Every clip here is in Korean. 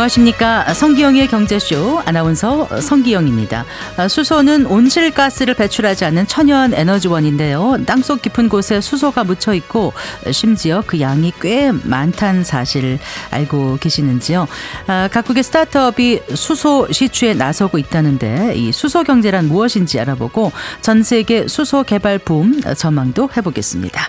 안녕하십니까. 성기영의 경제쇼 아나운서 성기영입니다. 수소는 온실가스를 배출하지 않는 천연 에너지원인데요. 땅속 깊은 곳에 수소가 묻혀 있고 심지어 그 양이 꽤 많다는 사실 알고 계시는지요. 아, 각국의 스타트업이 수소 시추에 나서고 있다는데 이 수소 경제란 무엇인지 알아보고 전 세계 수소 개발 붐 전망도 해보겠습니다.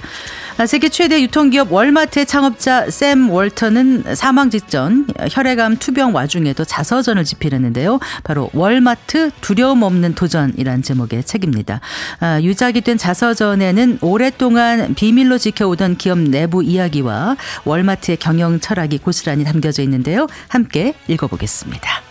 아, 세계 최대 유통기업 월마트의 창업자 샘 월터는 사망 직전 혈액암 투병 와중에도 자서전을 집필했는데요. 바로 월마트 두려움 없는 도전이란 제목의 책입니다. 아, 유작이 된 자서전에는 오랫동안 비밀로 지켜오던 기업 내부 이야기와 월마트의 경영 철학이 고스란히 담겨져 있는데요. 함께 읽어보겠습니다.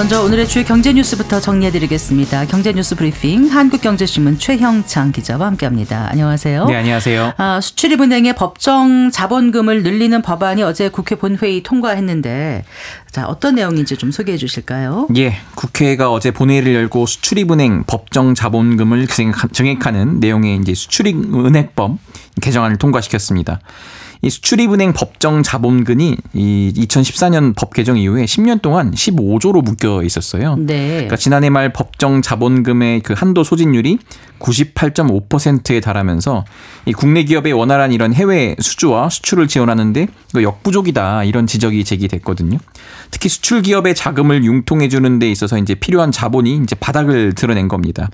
먼저 오늘의 주요 경제 뉴스부터 정리해드리겠습니다. 경제 뉴스 브리핑 한국경제신문 최형창 기자와 함께합니다. 안녕하세요. 네, 안녕하세요. 아, 수출입은행의 법정 자본금을 늘리는 법안이 어제 국회 본회의 통과했는데 자 어떤 내용인지 좀 소개해 주실까요? 예, 국회가 어제 본회의를 열고 수출입은행 법정 자본금을 증액하는 내용의 이제 수출입은행법 개정안을 통과시켰습니다. 이 수출입은행 법정 자본금이 이 2014년 법 개정 이후에 10년 동안 15조로 묶여 있었어요. 네. 그러니까 지난해 말 법정 자본금의 그 한도 소진율이 98.5%에 달하면서 이 국내 기업의 원활한 이런 해외 수주와 수출을 지원하는데 그 역부족이다 이런 지적이 제기됐거든요. 특히 수출 기업의 자금을 융통해 주는 데 있어서 이제 필요한 자본이 이제 바닥을 드러낸 겁니다.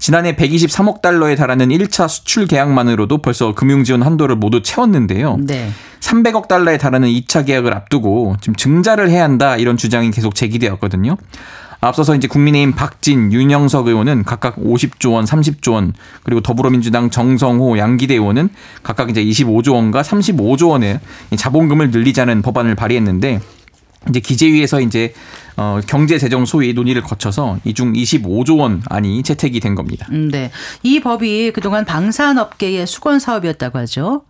지난해 123억 달러에 달하는 1차 수출 계약만으로도 벌써 금융 지원 한도를 모두 채웠는데요. 네. 300억 달러에 달하는 2차 계약을 앞두고 지금 증자를 해야 한다 이런 주장이 계속 제기되었거든요. 앞서서 이제 국민의힘 박진, 윤영석 의원은 각각 50조 원, 30조 원, 그리고 더불어민주당 정성호, 양기대 의원은 각각 이제 25조 원과 35조 원의 자본금을 늘리자는 법안을 발의했는데 이제 기재위에서 이제 어 경제 재정 소위 논의를 거쳐서 이중 25조 원 안이 채택이 된 겁니다. 음, 네. 이 법이 그동안 방산업계의 수건 사업이었다고 하죠.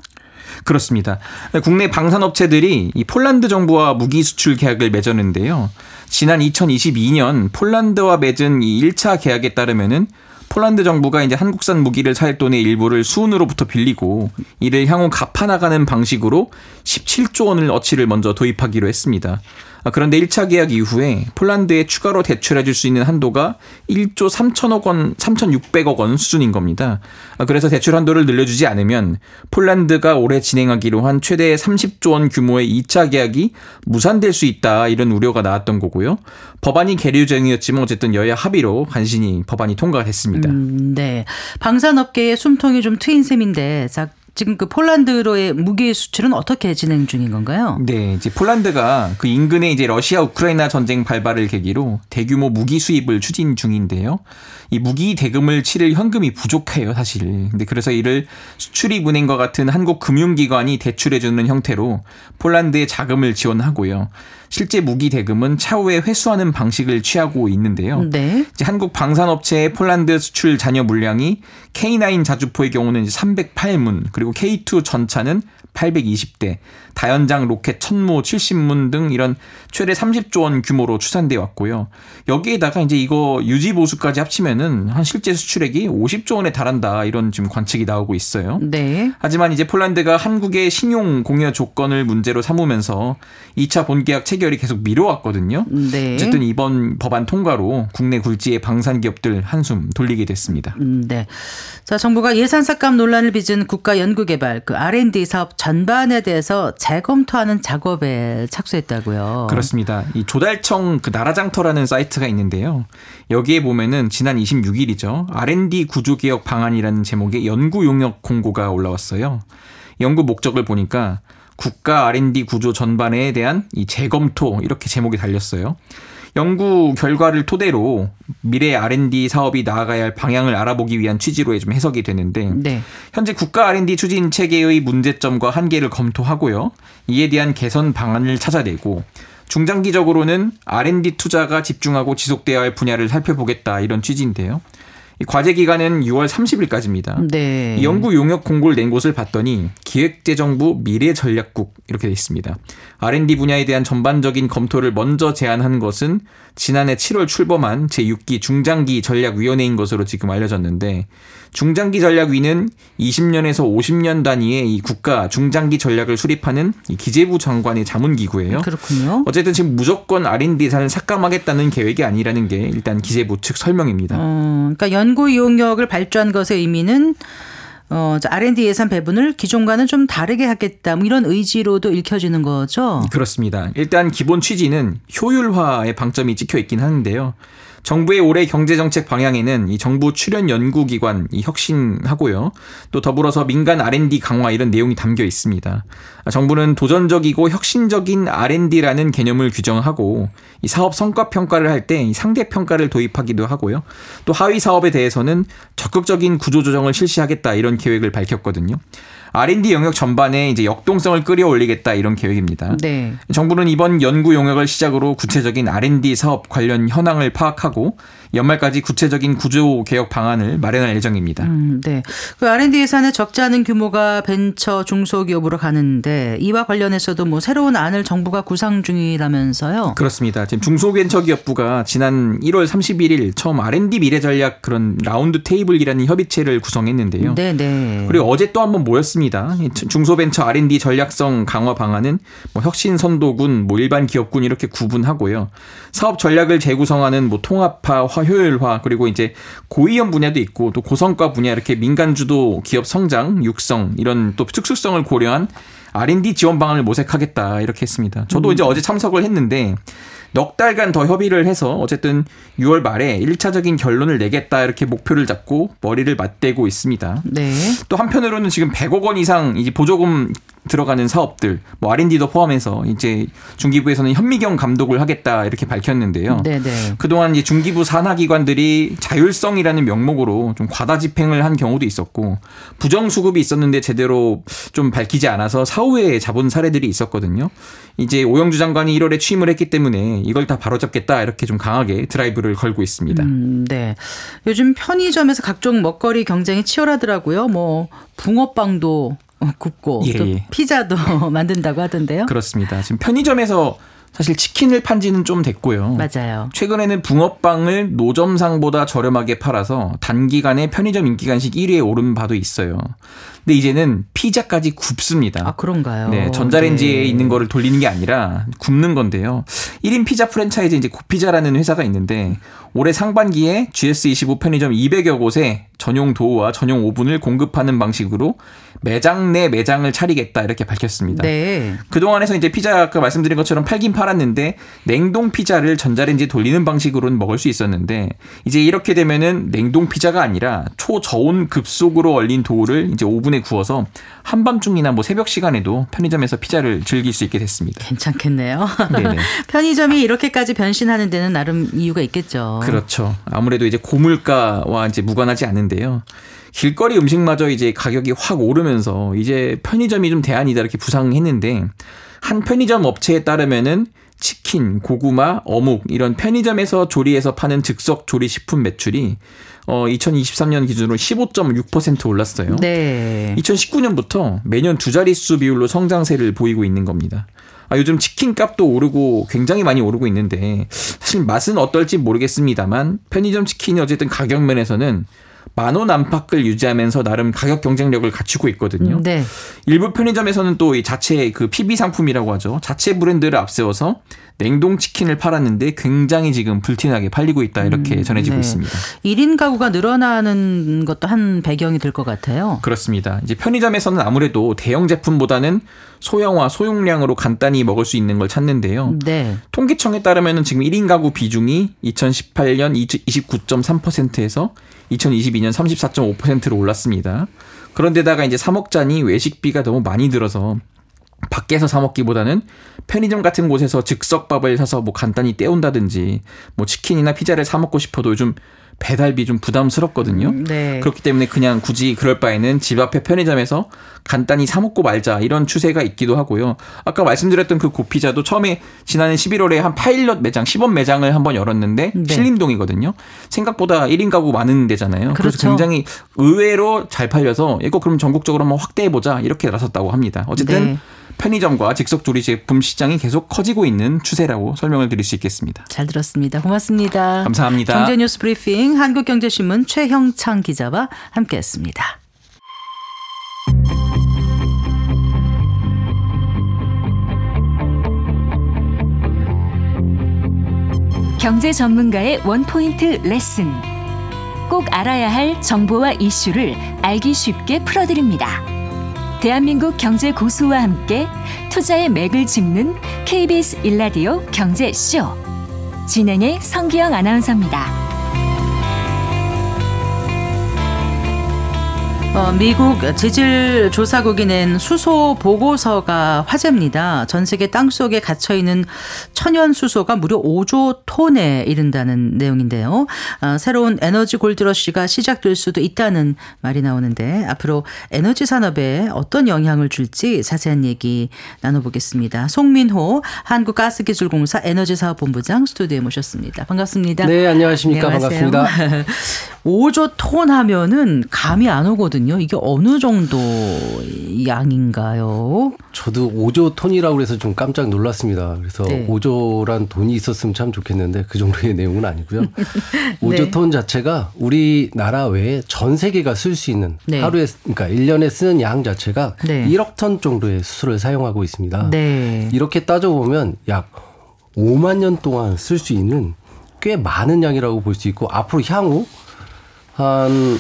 그렇습니다. 국내 방산업체들이 이 폴란드 정부와 무기 수출 계약을 맺었는데요. 지난 2022년 폴란드와 맺은 이 1차 계약에 따르면은 폴란드 정부가 이제 한국산 무기를 살 돈의 일부를 수은으로부터 빌리고 이를 향후 갚아 나가는 방식으로 17조 원을 어치를 먼저 도입하기로 했습니다. 아, 그런데 1차 계약 이후에 폴란드에 추가로 대출해 줄 수 있는 한도가 1조 3천억 원, 3,600억 원 수준인 겁니다. 아, 그래서 대출 한도를 늘려주지 않으면 폴란드가 올해 진행하기로 한 최대 30조 원 규모의 2차 계약이 무산될 수 있다 이런 우려가 나왔던 거고요. 법안이 계류 중이었지만 어쨌든 여야 합의로 간신히 법안이 통과됐습니다. 음, 네. 방산업계의 숨통이 좀 트인 셈인데 자, 지금 그 폴란드로의 무기 수출은 어떻게 진행 중인 건가요? 네, 이제 폴란드가 그 인근에 이제 러시아 우크라이나 전쟁 발발을 계기로 대규모 무기 수입을 추진 중인데요. 이 무기 대금을 치를 현금이 부족해요, 사실. 근데 그래서 이를 수출입은행과 같은 한국 금융기관이 대출해주는 형태로 폴란드에 자금을 지원하고요. 실제 무기 대금은 차후에 회수하는 방식을 취하고 있는데요. 네. 이제 한국 방산업체의 폴란드 수출 잔여 물량이 K9 자주포의 경우는 308문, 그리고 K2 전차는 820대, 다연장 로켓 천무 70문 등 이런 최대 30조 원 규모로 추산돼 왔고요. 여기에다가 이제 이거 유지 보수까지 합치면은 한 실제 수출액이 50조 원에 달한다 이런 지금 관측이 나오고 있어요. 네. 하지만 이제 폴란드가 한국의 신용 공여 조건을 문제로 삼으면서 2차 본계약 체결이 계속 미뤄왔거든요. 네. 어쨌든 이번 법안 통과로 국내 굴지의 방산 기업들 한숨 돌리게 됐습니다. 음, 네. 자, 정부가 예산 삭감 논란을 빚은 국가 연구개발 그 R&D 사업 전반에 대해서 재검토하는 작업에 착수했다고요. 그렇습니다. 이 조달청 그 나라장터라는 사이트가 있는데요. 여기에 보면은 지난 26일이죠. R&D 구조개혁 방안이라는 제목의 연구 용역 공고가 올라왔어요. 연구 목적을 보니까 국가 R&D 구조 전반에 대한 이 재검토 이렇게 제목이 달렸어요. 연구 결과를 토대로 미래 R&D 사업이 나아가야 할 방향을 알아보기 위한 취지로 좀 해석이 되는데 네. 현재 국가 R&D 추진 체계의 문제점과 한계를 검토하고요. 이에 대한 개선 방안을 찾아내고 중장기적으로는 R&D 투자가 집중하고 지속돼야 할 분야를 살펴보겠다 이런 취지인데요. 이 과제 기간은 6월 30일까지입니다. 네. 이 연구 용역 공고를 낸 곳을 봤더니 기획재정부 미래전략국 이렇게 돼 있습니다. R&D 분야에 대한 전반적인 검토를 먼저 제안한 것은 지난해 7월 출범한 제6기 중장기 전략위원회인 것으로 지금 알려졌는데 중장기 전략위는 20년에서 50년 단위의 이 국가 중장기 전략을 수립하는 이 기재부 장관의 자문기구예요. 그렇군요. 어쨌든 지금 무조건 R&D 예산을 삭감하겠다는 계획이 아니라는 게 일단 기재부 측 설명입니다. 어, 그러니까 연구 용역을 발주한 것의 의미는 어, R&D 예산 배분을 기존과는 좀 다르게 하겠다. 뭐 이런 의지로도 읽혀지는 거죠. 그렇습니다. 일단 기본 취지는 효율화에 방점이 찍혀 있긴 하는데요. 정부의 올해 경제정책 방향에는 이 정부 출연 연구기관 이 혁신하고요. 또 더불어서 민간 R&D 강화 이런 내용이 담겨 있습니다. 정부는 도전적이고 혁신적인 R&D라는 개념을 규정하고 이 사업 성과 평가를 할 때 상대 평가를 도입하기도 하고요. 또 하위 사업에 대해서는 적극적인 구조 조정을 실시하겠다 이런 계획을 밝혔거든요. R&D 영역 전반에 이제 역동성을 끌어올리겠다 이런 계획입니다. 네. 정부는 이번 연구 용역을 시작으로 구체적인 R&D 사업 관련 현황을 파악하고 연말까지 구체적인 구조 개혁 방안을 마련할 예정입니다. 음, 네. 그 R&D 예산의 적지 않은 규모가 벤처 중소기업으로 가는데 이와 관련해서도 뭐 새로운 안을 정부가 구상 중이라면서요. 그렇습니다. 지금 중소벤처기업부가 지난 1월 31일 처음 R&D 미래 전략 그런 라운드 테이블이라는 협의체를 구성했는데요. 네, 네. 그리고 어제 또 한번 모였습니다. 이 중소벤처 R&D 전략성 강화 방안은 뭐 혁신 선도군, 뭐 일반 기업군 이렇게 구분하고요. 사업 전략을 재구성하는 뭐 통합화, 효율화 그리고 이제 고위험 분야도 있고 또 고성과 분야 이렇게 민간 주도 기업 성장, 육성 이런 또 특수성을 고려한 R&D 지원 방안을 모색하겠다 이렇게 했습니다. 저도 이제 어제 참석을 했는데 넉 달간 더 협의를 해서 어쨌든 6월 말에 1차적인 결론을 내겠다 이렇게 목표를 잡고 머리를 맞대고 있습니다. 네. 또 한편으로는 지금 100억 원 이상 이제 보조금 들어가는 사업들, 뭐 R&D도 포함해서 이제 중기부에서는 현미경 감독을 하겠다 이렇게 밝혔는데요. 네, 네. 그동안 이제 중기부 산하 기관들이 자율성이라는 명목으로 좀 과다 집행을 한 경우도 있었고 부정 수급이 있었는데 제대로 좀 밝히지 않아서 사후에 잡은 사례들이 있었거든요. 이제 오영주 장관이 1월에 취임을 했기 때문에 이걸 다 바로잡겠다 이렇게 좀 강하게 드라이브를 걸고 있습니다. 음, 네. 요즘 편의점에서 각종 먹거리 경쟁이 치열하더라고요. 뭐 붕어빵도 굽고 예, 또 예. 피자도 만든다고 하던데요. 그렇습니다. 지금 편의점에서 사실 치킨을 판 지는 좀 됐고요. 맞아요. 최근에는 붕어빵을 노점상보다 저렴하게 팔아서 단기간에 편의점 인기 간식 1위에 오른 바도 있어요. 근데 이제는 피자까지 굽습니다. 아 그런가요? 네, 전자레인지에 네. 있는 거를 돌리는 게 아니라 굽는 건데요. 1인 피자 프랜차이즈 이제 고피자라는 회사가 있는데 올해 상반기에 GS25 편의점 200여 곳에 전용 도우와 전용 오븐을 공급하는 방식으로 매장 내 매장을 차리겠다 이렇게 밝혔습니다. 네. 그동안에서 이제 피자 아까 말씀드린 것처럼 팔긴 팔았는데 냉동 피자를 전자레인지에 돌리는 방식으로는 먹을 수 있었는데 이제 이렇게 되면은 냉동 피자가 아니라 초저온 급속으로 얼린 도우를 이제 오븐 에 구워서 한밤중이나 뭐 새벽 시간에도 편의점에서 피자를 즐길 수 있게 됐습니다. 괜찮겠네요. 편의점이 이렇게까지 변신하는 데는 나름 이유가 있겠죠. 그렇죠. 아무래도 이제 고물가와 이제 무관하지 않은데요. 길거리 음식마저 이제 가격이 확 오르면서 이제 편의점이 좀 대안이다 이렇게 부상했는데 한 편의점 업체에 따르면은 치킨, 고구마, 어묵 이런 편의점에서 조리해서 파는 즉석 조리 식품 매출이 어 2023년 기준으로 15.6% 올랐어요. 네. 2019년부터 매년 두 자릿수 비율로 성장세를 보이고 있는 겁니다. 아, 요즘 치킨 값도 오르고 굉장히 많이 오르고 있는데 사실 맛은 어떨지 모르겠습니다만 편의점 치킨이 어쨌든 가격 면에서는 만 원 안팎을 유지하면서 나름 가격 경쟁력을 갖추고 있거든요. 네. 일부 편의점에서는 또 이 자체 그 PB 상품이라고 하죠. 자체 브랜드를 앞세워서 냉동 치킨을 팔았는데 굉장히 지금 불티나게 팔리고 있다 이렇게 전해지고 네. 있습니다. 1인 가구가 늘어나는 것도 한 배경이 될 것 같아요. 그렇습니다. 이제 편의점에서는 아무래도 대형 제품보다는 소형화, 소용량으로 간단히 먹을 수 있는 걸 찾는데요. 네. 통계청에 따르면 지금 1인 가구 비중이 2018년 29.3%에서 2022년 34.5%로 올랐습니다. 그런데다가 이제 사 먹자니 외식비가 너무 많이 들어서 밖에서 사 먹기보다는 편의점 같은 곳에서 즉석밥을 사서 뭐 간단히 때운다든지 뭐 치킨이나 피자를 사 먹고 싶어도 요즘 배달비 좀 부담스럽거든요. 네. 그렇기 때문에 그냥 굳이 그럴 바에는 집 앞에 편의점에서 간단히 사 먹고 말자 이런 추세가 있기도 하고요. 아까 말씀드렸던 그 고피자도 처음에 지난해 11월에 한 파일럿 매장, 시범 매장을 한번 열었는데 네. 신림동이거든요. 생각보다 1인 가구 많은 데잖아요. 그래서 그렇죠. 굉장히 의외로 잘 팔려서 이거 그럼 전국적으로 한번 확대해 보자 이렇게 나섰다고 합니다. 어쨌든 네. 편의점과 즉석 조리 제품 시장이 계속 커지고 있는 추세라고 설명을 드릴 수 있겠습니다. 잘 들었습니다. 고맙습니다. 감사합니다. 경제뉴스 브리핑 한국경제신문 최형창 기자와 함께했습니다. 경제 전문가의 원포인트 레슨. 꼭 알아야 할 정보와 이슈를 알기 쉽게 풀어드립니다. 대한민국 경제 고수와 함께 투자의 맥을 짚는 KBS 일라디오 경제쇼. 진행의 성기영 아나운서입니다. 어, 미국 지질 조사국이 낸 수소 보고서가 화제입니다. 전 세계 땅 속에 갇혀 있는 천연 수소가 무려 5조 톤에 이른다는 내용인데요. 어, 새로운 에너지 골드러시가 시작될 수도 있다는 말이 나오는데 앞으로 에너지 산업에 어떤 영향을 줄지 자세한 얘기 나눠보겠습니다. 송민호 한국가스기술공사 에너지사업본부장 스튜디오에 모셨습니다. 반갑습니다. 네, 안녕하십니까. 안녕하세요. 반갑습니다. 5조 톤 하면은 감이 안 오거든요. 이게 어느 정도 양인가요? 저도 5조 톤이라고 그래서 좀 깜짝 놀랐습니다. 그래서 네. 5조란 돈이 있었으면 참 좋겠는데 그 정도의 내용은 아니고요. 5조 네. 톤 자체가 우리나라 외에 전 세계가 쓸 수 있는 네. 하루에 그러니까 1년에 쓰는 양 자체가 네. 1억 톤 정도의 수소를 사용하고 있습니다. 네. 이렇게 따져 보면 약 5만 년 동안 쓸 수 있는 꽤 많은 양이라고 볼 수 있고 앞으로 향후 한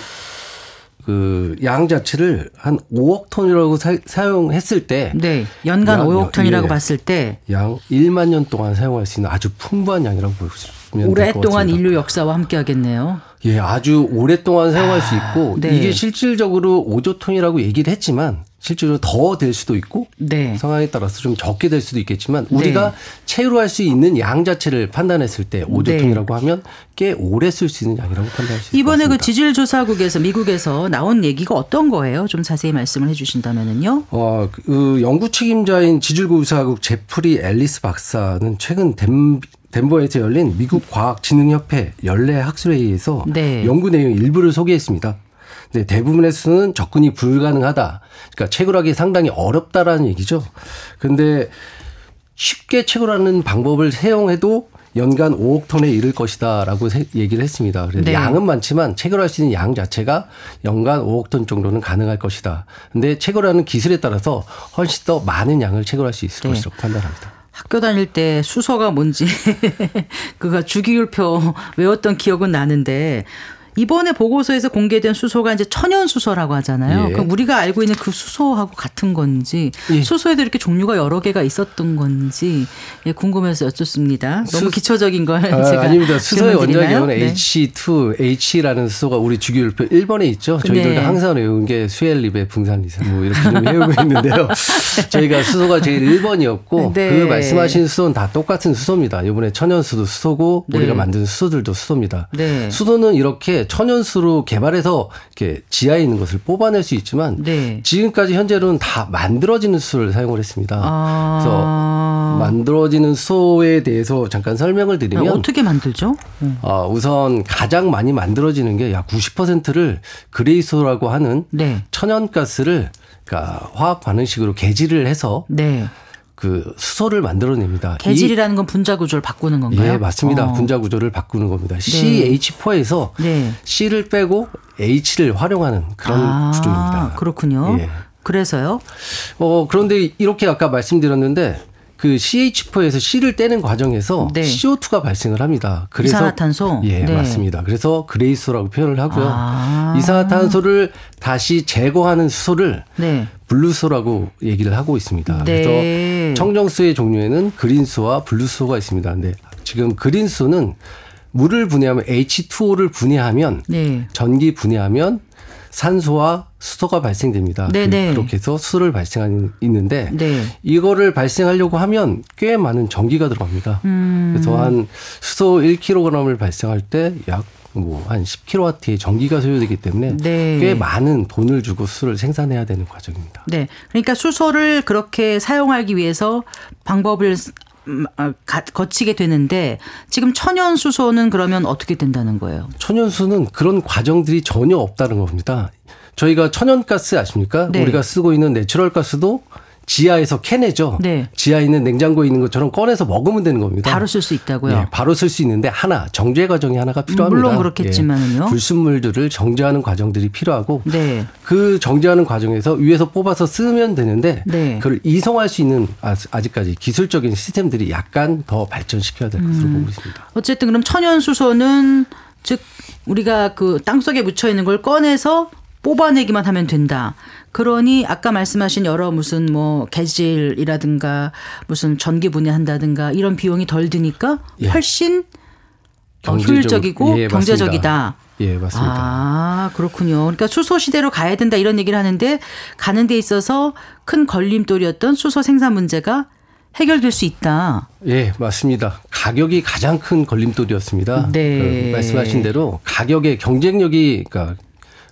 그양 자체를 한 5억 톤이라고 사, 용했을때 네. 연간 양, 5억 톤이라고 예. 봤을 때 양 1만 년 동안 사용할 수 있는 아주 풍부한 양이라고 보시면 오랫동안. 인류 역사와 함께 하겠네요. 예, 아주 오랫동안 사용할 수 있고 네. 이게 실질적으로 5조 톤이라고 얘기를 했지만 실제로 더 될 수도 있고 네. 상황에 따라서 좀 적게 될 수도 있겠지만 우리가 채로할 수 있는 양 자체를 판단했을 때 5조 네. 하면 꽤 오래 쓸 수 있는 양이라고 판단할 수것 이번에 그 같습니다. 지질 조사국에서 미국에서 나온 얘기가 어떤 거예요? 좀 자세히 말씀을 해 주신다면은요. 어, 그 연구 책임자인 지질구사국 제프리 앨리스 박사는 최근 덴, 덴버에서 열린 미국 과학진흥협회 연례 학술회의에서 네. 연구 내용 일부를 소개했습니다. 근데 대부분의 수는 접근이 불가능하다. 그러니까 채굴하기 상당히 어렵다라는 얘기죠. 근데 쉽게 채굴하는 방법을 사용해도 연간 5억 톤에 이를 것이다라고 세- 얘기를 했습니다. 그래서 네. 양은 많지만 체결할 수 있는 양 자체가 연간 5억 톤 정도는 가능할 것이다. 근데 체결하는 기술에 따라서 훨씬 더 많은 양을 체결할 수 있을 네. 것이라고 판단합니다. 학교 다닐 때 수소가 뭔지 그가 주기율표 외웠던 기억은 나는데 이번에 보고서에서 공개된 수소가 이제 천연 수소라고 하잖아요. 예. 그럼 우리가 알고 있는 그 수소하고 같은 건지 예. 수소에도 이렇게 종류가 여러 개가 있었던 건지 예, 궁금해서 여쭙습니다. 너무 수- 기초적인 걸 아, 제가 아닙니다. 수소의? 원자력은 네. H2H라는 수소가 우리 주기율표 1번에 있죠. 저희들도 네. 항상 외운 게 수엘립의 분산리산 뭐 이렇게 좀 외우고 있는데요. 저희가 수소가 제일 1번이었고 네. 그 말씀하신 수소는 다 똑같은 수소입니다. 이번에 천연수도 수소고 네. 우리가 만든 수소들도 수소입니다. 네. 수소는 이렇게 천연수로 개발해서 이렇게 지하에 있는 것을 뽑아낼 수 있지만 네. 지금까지 현재로는 다 만들어지는 수소를 사용을 했습니다. 아. 그래서 만들어지는 수소에 대해서 잠깐 설명을 드리면 어떻게 만들죠? 음. 어, 우선 가장 많이 만들어지는 게 약 90%를 그레이소라고 하는 네. 천연가스를 그러니까 화학 반응식으로 개질을 해서 네. 그 수소를 만들어냅니다. 이- 개질이라는 건 분자 구조를 바꾸는 건가요? 예, 맞습니다. 어. 분자 구조를 바꾸는 겁니다. CH4에서 네. C를 빼고 H를 활용하는 그런 아, 구조입니다. 그렇군요. 예. 그래서요? 어, 그런데 이렇게 아까 말씀드렸는데 그 CH4에서 C를 떼는 과정에서 네. CO2가 발생을 합니다. 그래서 이산화탄소? 예, 네. 맞습니다. 그래서 gray 수소라고 표현을 하고요. 아. 이산화탄소를 다시 제거하는 수소를 네. blue 수소라고 얘기를 하고 있습니다. 네. 그래서 청정수소의 종류에는 green 수소와 blue 수소가 있습니다. 근데 지금 green 수소는 물을 분해하면 H2O를 분해하면 네. 전기 분해하면 산소와 수소가 발생됩니다. 네네. 그렇게 해서 수소를 발생하는 있는데 네. 이거를 발생하려고 하면 꽤 많은 전기가 들어갑니다. 음. 그래서 한 수소 1kg을 발생할 때 약 뭐 한 10kW의 전기가 소요되기 때문에 네. 꽤 많은 돈을 주고 수소를 생산해야 되는 과정입니다. 네. 그러니까 수소를 그렇게 사용하기 위해서 방법을 음, 아, 가- 거치게 되는데 지금 천연 수소는 그러면 어떻게 된다는 거예요? 천연 수소는 그런 과정들이 전혀 없다는 겁니다. 저희가 천연가스 아십니까? 네. 우리가 쓰고 있는 natural gas도 지하에서 캐내죠. 네. 지하에 있는 냉장고에 있는 것처럼 꺼내서 먹으면 되는 겁니다. 바로 쓸 수 있다고요? 예, 바로 쓸 수 있는데 하나 정제 과정이 하나가 필요합니다. 물론 그렇겠지만은요. 예, 불순물들을 정제하는 과정들이 필요하고 네. 그 정제하는 과정에서 위에서 뽑아서 쓰면 되는데 네. 그걸 이송할 수 있는 아- 아직까지 기술적인 시스템들이 약간 더 발전시켜야 될 것으로 음. 보고 있습니다. 어쨌든 그럼 천연 수소는 즉 우리가 그 땅속에 묻혀 있는 걸 꺼내서 뽑아내기만 하면 된다. 그러니 아까 말씀하신 여러 무슨 뭐 개질이라든가 무슨 전기 분해한다든가 이런 비용이 덜 드니까 예. 훨씬 어, 경제적- 효율적이고 예, 경제적이다. 예, 맞습니다. 아, 그렇군요. 그러니까 수소 시대로 가야 된다 이런 얘기를 하는데 가는 데 있어서 큰 걸림돌이었던 수소 생산 문제가 해결될 수 있다. 예, 맞습니다. 가격이 가장 큰 걸림돌이었습니다. 네. 그 말씀하신 대로 가격의 경쟁력이 그러니까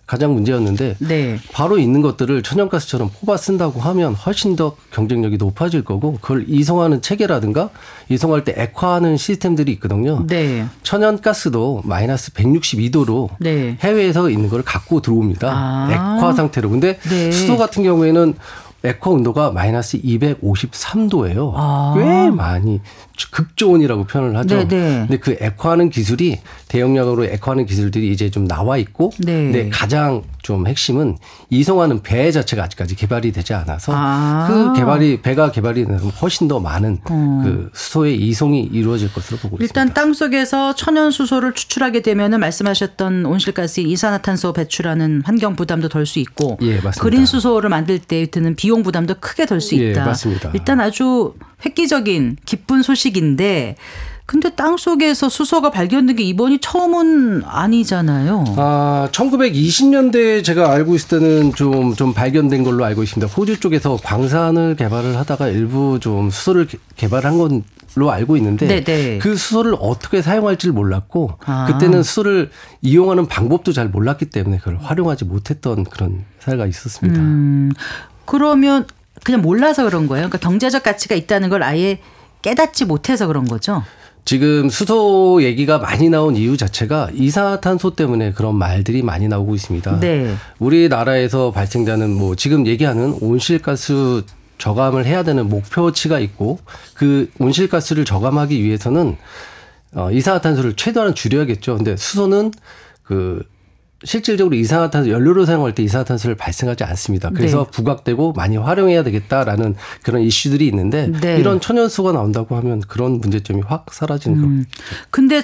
가장 문제였는데 네. 바로 있는 것들을 천연가스처럼 뽑아 쓴다고 하면 훨씬 더 경쟁력이 높아질 거고 그걸 이송하는 체계라든가 이송할 때 액화하는 시스템들이 있거든요. 네. 천연가스도 마이너스 162도로 네. 해외에서 있는 걸 갖고 들어옵니다. 아. 액화 상태로. 근데 네. 수도 같은 경우에는 액화 온도가 마이너스 253도예요. 아. 꽤 많이 극조온이라고 표현을 하죠. 네, 네. 근데 그 액화하는 기술이 대용량으로 액화하는 기술들이 이제 좀 나와 있고 네. 근데 가장 좀 핵심은 이송하는 배 자체가 아직까지 개발이 되지 않아서 아. 그 개발이 배가 개발이 되면 훨씬 더 많은 어. 그 수소의 이송이 이루어질 것으로 보고 일단 있습니다. 땅 속에서 천연 수소를 추출하게 되면은 말씀하셨던 온실가스 이산화탄소 배출하는 환경 부담도 덜 수 있고 예. 그린 수소를 만들 때 드는 비용 부담도 크게 덜수 예, 있다. 맞습니다. 일단 아주 획기적인 기쁜 소식 인데 근데 땅 속에서 수소가 발견된 게 이번이 처음은 아니잖아요. 아, 1920년대에 제가 알고 있을 때는 좀, 좀 발견된 걸로 알고 있습니다. 호주 쪽에서 광산을 개발을 하다가 일부 좀 수소를 개- 개발한 걸로 알고 있는데 네네. 그 수소를 어떻게 사용할지를 몰랐고 아. 그때는 수소를 이용하는 방법도 잘 몰랐기 때문에 그걸 활용하지 못했던 그런 사례가 있었습니다. 음, 그러면 그냥 몰라서 그런 거예요. 그러니까 경제적 가치가 있다는 걸 아예 깨닫지 못해서 그런 거죠. 지금 수소 얘기가 많이 나온 이유 자체가 이산화탄소 때문에 그런 말들이 많이 나오고 있습니다. 네. 우리나라에서 발생되는 뭐 지금 얘기하는 온실가스 저감을 해야 되는 목표치가 있고 그 온실가스를 저감하기 위해서는 어 이산화탄소를 최대한 줄여야겠죠. 근데 수소는 그 실질적으로 이산화탄소 연료로 사용할 때 이산화탄소를 발생하지 않습니다. 그래서 네. 부각되고 많이 활용해야 되겠다라는 그런 이슈들이 있는데 네. 이런 천연수가 나온다고 하면 그런 문제점이 확 사라지는 겁니다. 근데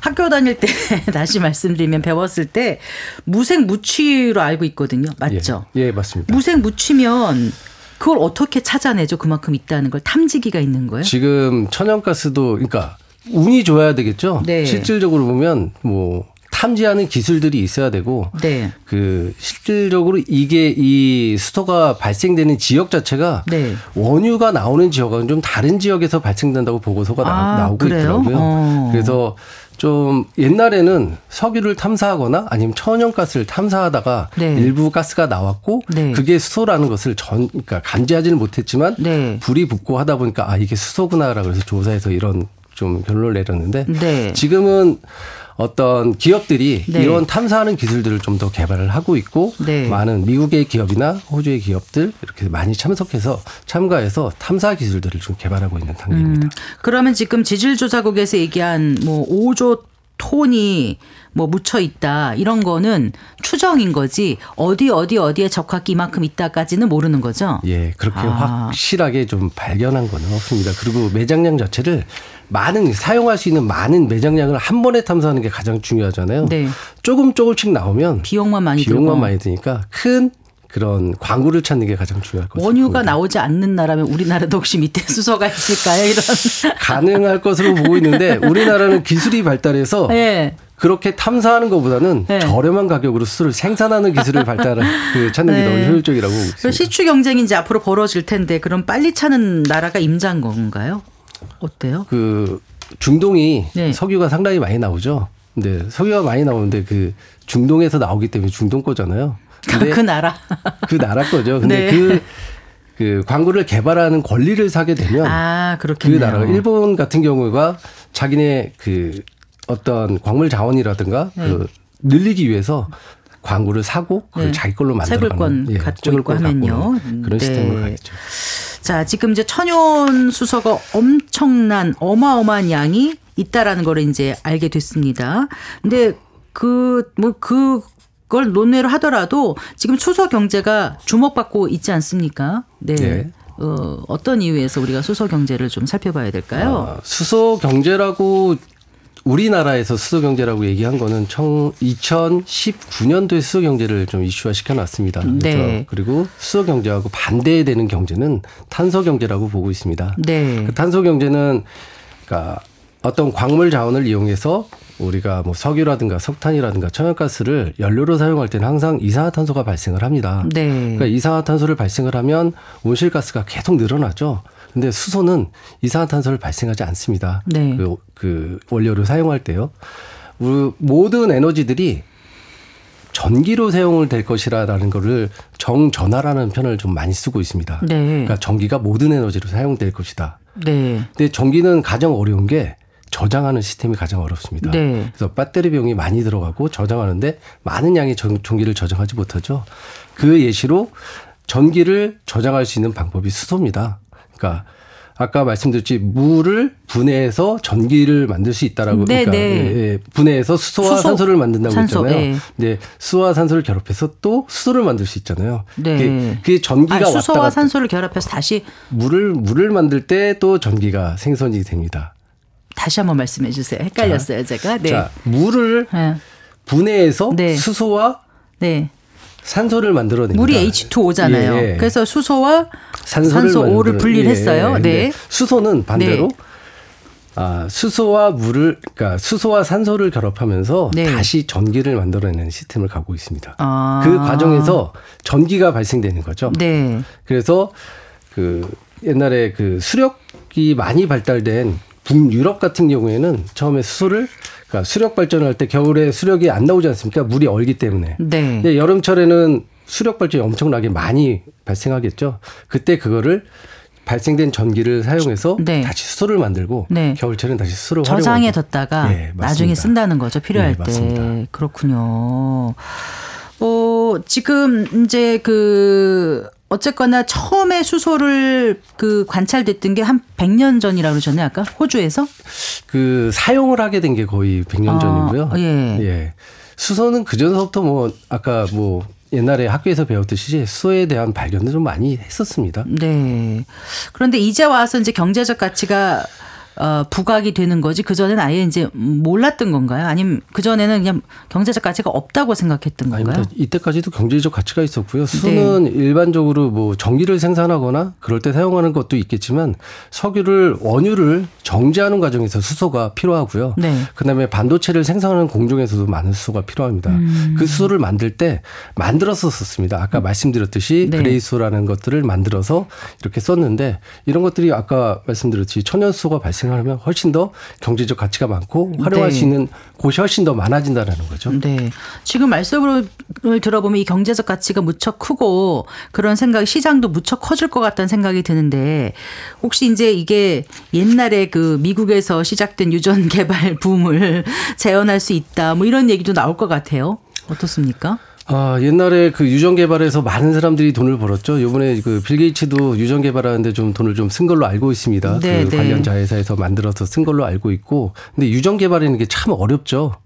학교 다닐 때 다시 말씀드리면 배웠을 때 무색 무취로 알고 있거든요. 맞죠? 예, 예, 맞습니다. 무색 무취면 그걸 어떻게 찾아내죠? 그만큼 있다는 걸 탐지기가 있는 거예요? 지금 천연가스도 그러니까 운이 좋아야 되겠죠. 네. 실질적으로 보면 뭐 탐지하는 기술들이 있어야 되고 네. 그 실질적으로 이게 이 수소가 발생되는 지역 자체가 네. 원유가 나오는 지역은 좀 다른 지역에서 발생된다고 보고서가 아, 나, 오고? 있더라고요. 어. 그래서 좀 옛날에는 석유를 탐사하거나 아니면 천연가스를 탐사하다가 네. 일부 가스가 나왔고 네. 그게 수소라는 것을 전 그러니까 감지하지는 못했지만 네. 불이 붙고 하다 보니까 아 이게 수소구나라고 해서 조사해서 이런 좀 결론을 내렸는데 네. 지금은 어떤 기업들이 네. 이런 탐사하는 기술들을 좀 더 개발을 하고 있고 네. 많은 미국의 기업이나 호주의 기업들 이렇게 많이 참석해서 참가해서 탐사 기술들을 좀 개발하고 있는 단계입니다. 음, 그러면 지금 지질조사국에서 얘기한 뭐 5조 톤이 뭐 묻혀 있다 이런 거는 추정인 거지 어디 어디 어디에 적합기 이만큼 있다까지는 모르는 거죠. 예, 그렇게 아. 확실하게 좀 발견한 건 없습니다. 그리고 매장량 자체를 많은 사용할 수 있는 많은 매장량을 한 번에 탐사하는 게 가장 중요하잖아요. 네. 조금 조금씩 나오면 비용만 많이 비용만 들고 많이 드니까 큰 그런 광고를 찾는 게 가장 중요할 것 같습니다. 원유가 나오지 않는 나라면 우리나라도 혹시 밑에 수소가 있을까요? 이런. 가능할 것으로 보고 있는데 우리나라는 기술이 발달해서 네. 그렇게 탐사하는 것보다는 네. 저렴한 가격으로 술을 생산하는 기술을 발달을 그 찾는 게 네. 더 효율적이라고 보고 그 있습니다. 시추 경쟁이 이제 앞으로 벌어질 텐데 그럼 빨리 차는 나라가 임자인 건가요? 어때요? 그 중동이 네. 석유가 상당히 많이 나오죠. 네, 석유가 많이 나오는데 그 중동에서 나오기 때문에 중동 거잖아요. 근데 그 나라. 그 나라 거죠. 근데 네. 그, 그 광고를 개발하는 권리를 사게 되면 아, 그. 나라가 일본 같은 경우가 자기네 그 어떤 광물 자원이라든가 네. 그 늘리기 위해서 광고를 사고 그걸 네. 자기 걸로 만들어가는 채굴권 예, 갖고 있고 하면요. 그런 네. 시스템을 가겠죠. 자, 지금 이제 천연 수소가 엄청난 어마어마한 양이 있다라는 거를 이제 알게 됐습니다. 근데 그 뭐 그 걸 논외로 하더라도 지금 수소 경제가 주목받고 있지 않습니까? 네. 네. 어, 어떤 이유에서 우리가 수소 경제를 좀 살펴봐야 될까요? 아, 수소 경제라고 우리나라에서 수소 경제라고 얘기한 거는 청 2019년도에 수소 경제를 좀 이슈화 시켜놨습니다. 그래서 네. 그리고 수소 경제하고 반대되는 경제는 탄소 경제라고 보고 있습니다. 네. 그 탄소 경제는 그러니까 어떤 광물 자원을 이용해서 우리가 뭐 석유라든가 석탄이라든가 천연가스를 연료로 사용할 때는 항상 이산화탄소가 발생을 합니다. 네. 그러니까 이산화탄소를 발생을 하면 온실가스가 계속 늘어나죠. 근데 수소는 이산화탄소를 발생하지 않습니다. 네. 그, 그 원료를 사용할 때요. 우리 모든 에너지들이 전기로 사용을 될 것이라는 거를 정전화라는 편을 좀 많이 쓰고 있습니다. 네. 그러니까 전기가 모든 에너지로 사용될 것이다. 네. 근데 전기는 가장 어려운 게 저장하는 시스템이 가장 어렵습니다. 네. 그래서 배터리 비용이 많이 들어가고 저장하는데 많은 양의 전, 전기를 저장하지 못하죠. 그 예시로 전기를 저장할 수 있는 방법이 수소입니다. 그러니까 아까 말씀드렸지 물을 분해해서 전기를 만들 수 있다라고 네, 그러니까 네. 예, 예. 분해해서 수소와 수소. 산소를 만든다고 산소, 했잖아요. 예. 네, 수소와 산소를 결합해서 또 수소를 만들 수 있잖아요. 네. 그게, 그게 전기가 아, 왔다 수소와 갔다 산소를 결합해서 다시 물을 물을 만들 때 또 전기가 생성이 됩니다. 다시 한번 말씀해 주세요. 헷갈렸어요, 제가. 네. 자, 물을 네. 분해해서 네. 수소와 네. 산소를 만들어냅니다. 물이 H2O잖아요. 예, 예. 그래서 수소와 산소를 산소 O를 분리를 예, 했어요. 예. 근데 네. 수소는 반대로 네. 아, 수소와 물을 그러니까 수소와 산소를 결합하면서 네. 다시 전기를 만들어내는 시스템을 갖고 있습니다. 아. 그 과정에서 전기가 발생되는 거죠. 네. 그래서 그 옛날에 그 수력이 많이 발달된 북유럽 같은 경우에는 처음에 수소를 그러니까 수력 발전할 때 겨울에 수력이 안 나오지 않습니까? 물이 얼기 때문에. 네. 근데 여름철에는 수력 발전이 엄청나게 많이 발생하겠죠. 그때 그거를 발생된 전기를 사용해서 네. 다시 수소를 만들고 네. 겨울철에는 다시 수소를 저장해 활용하고. 뒀다가 예, 맞습니다. 나중에 쓴다는 거죠. 필요할 예, 때. 그렇군요. 어, 지금 이제 그 어쨌거나 처음에 수소를 그 관찰됐던 게 한 100년 전이라고 그러셨나요? 아까 호주에서? 그 사용을 하게 된 게 거의 100년 아, 전이고요. 예. 수소는 그 전서부터 뭐 아까 뭐 옛날에 학교에서 배웠듯이 수소에 대한 발견을 좀 많이 했었습니다. 네. 그런데 이제 와서 이제 경제적 가치가 어, 부각이 되는 거지 그 전에는 아예 이제 몰랐던 건가요? 아니면 그 전에는 그냥 경제적 가치가 없다고 생각했던 건가요? 네. 아닙니다. 이때까지도 경제적 가치가 있었고요. 수소는 일반적으로 뭐 전기를 생산하거나 그럴 때 사용하는 것도 있겠지만 석유를 원유를 정제하는 과정에서 수소가 필요하고요. 네. 그다음에 반도체를 생산하는 공정에서도 많은 수소가 필요합니다. 음. 그 수소를 만들 때 만들어서 썼습니다. 아까 말씀드렸듯이 네. 그레이수라는 것들을 만들어서 이렇게 썼는데 이런 것들이 아까 말씀드렸듯이 천연수소가 발생 하면 훨씬 더 경제적 가치가 많고 활용할 네. 수 있는 곳이 훨씬 더 많아진다는 거죠. 네. 지금 말씀을 들어보면 이 경제적 가치가 무척 크고 그런 생각이 시장도 무척 커질 것 같다는 생각이 드는데 혹시 이제 이게 옛날에 그 미국에서 시작된 유전 개발 붐을 재현할 수 있다 뭐 이런 얘기도 나올 것 같아요. 어떻습니까? 아, 옛날에 그 유전 개발에서 많은 사람들이 돈을 벌었죠. 이번에 그 빌 게이츠도 유전 개발하는데 좀 돈을 좀 쓴 걸로 알고 있습니다. 네, 그 네. 관련 자회사에서 만들어서 쓴 걸로 알고 있고. 근데 유전 개발하는 게 참 어렵죠.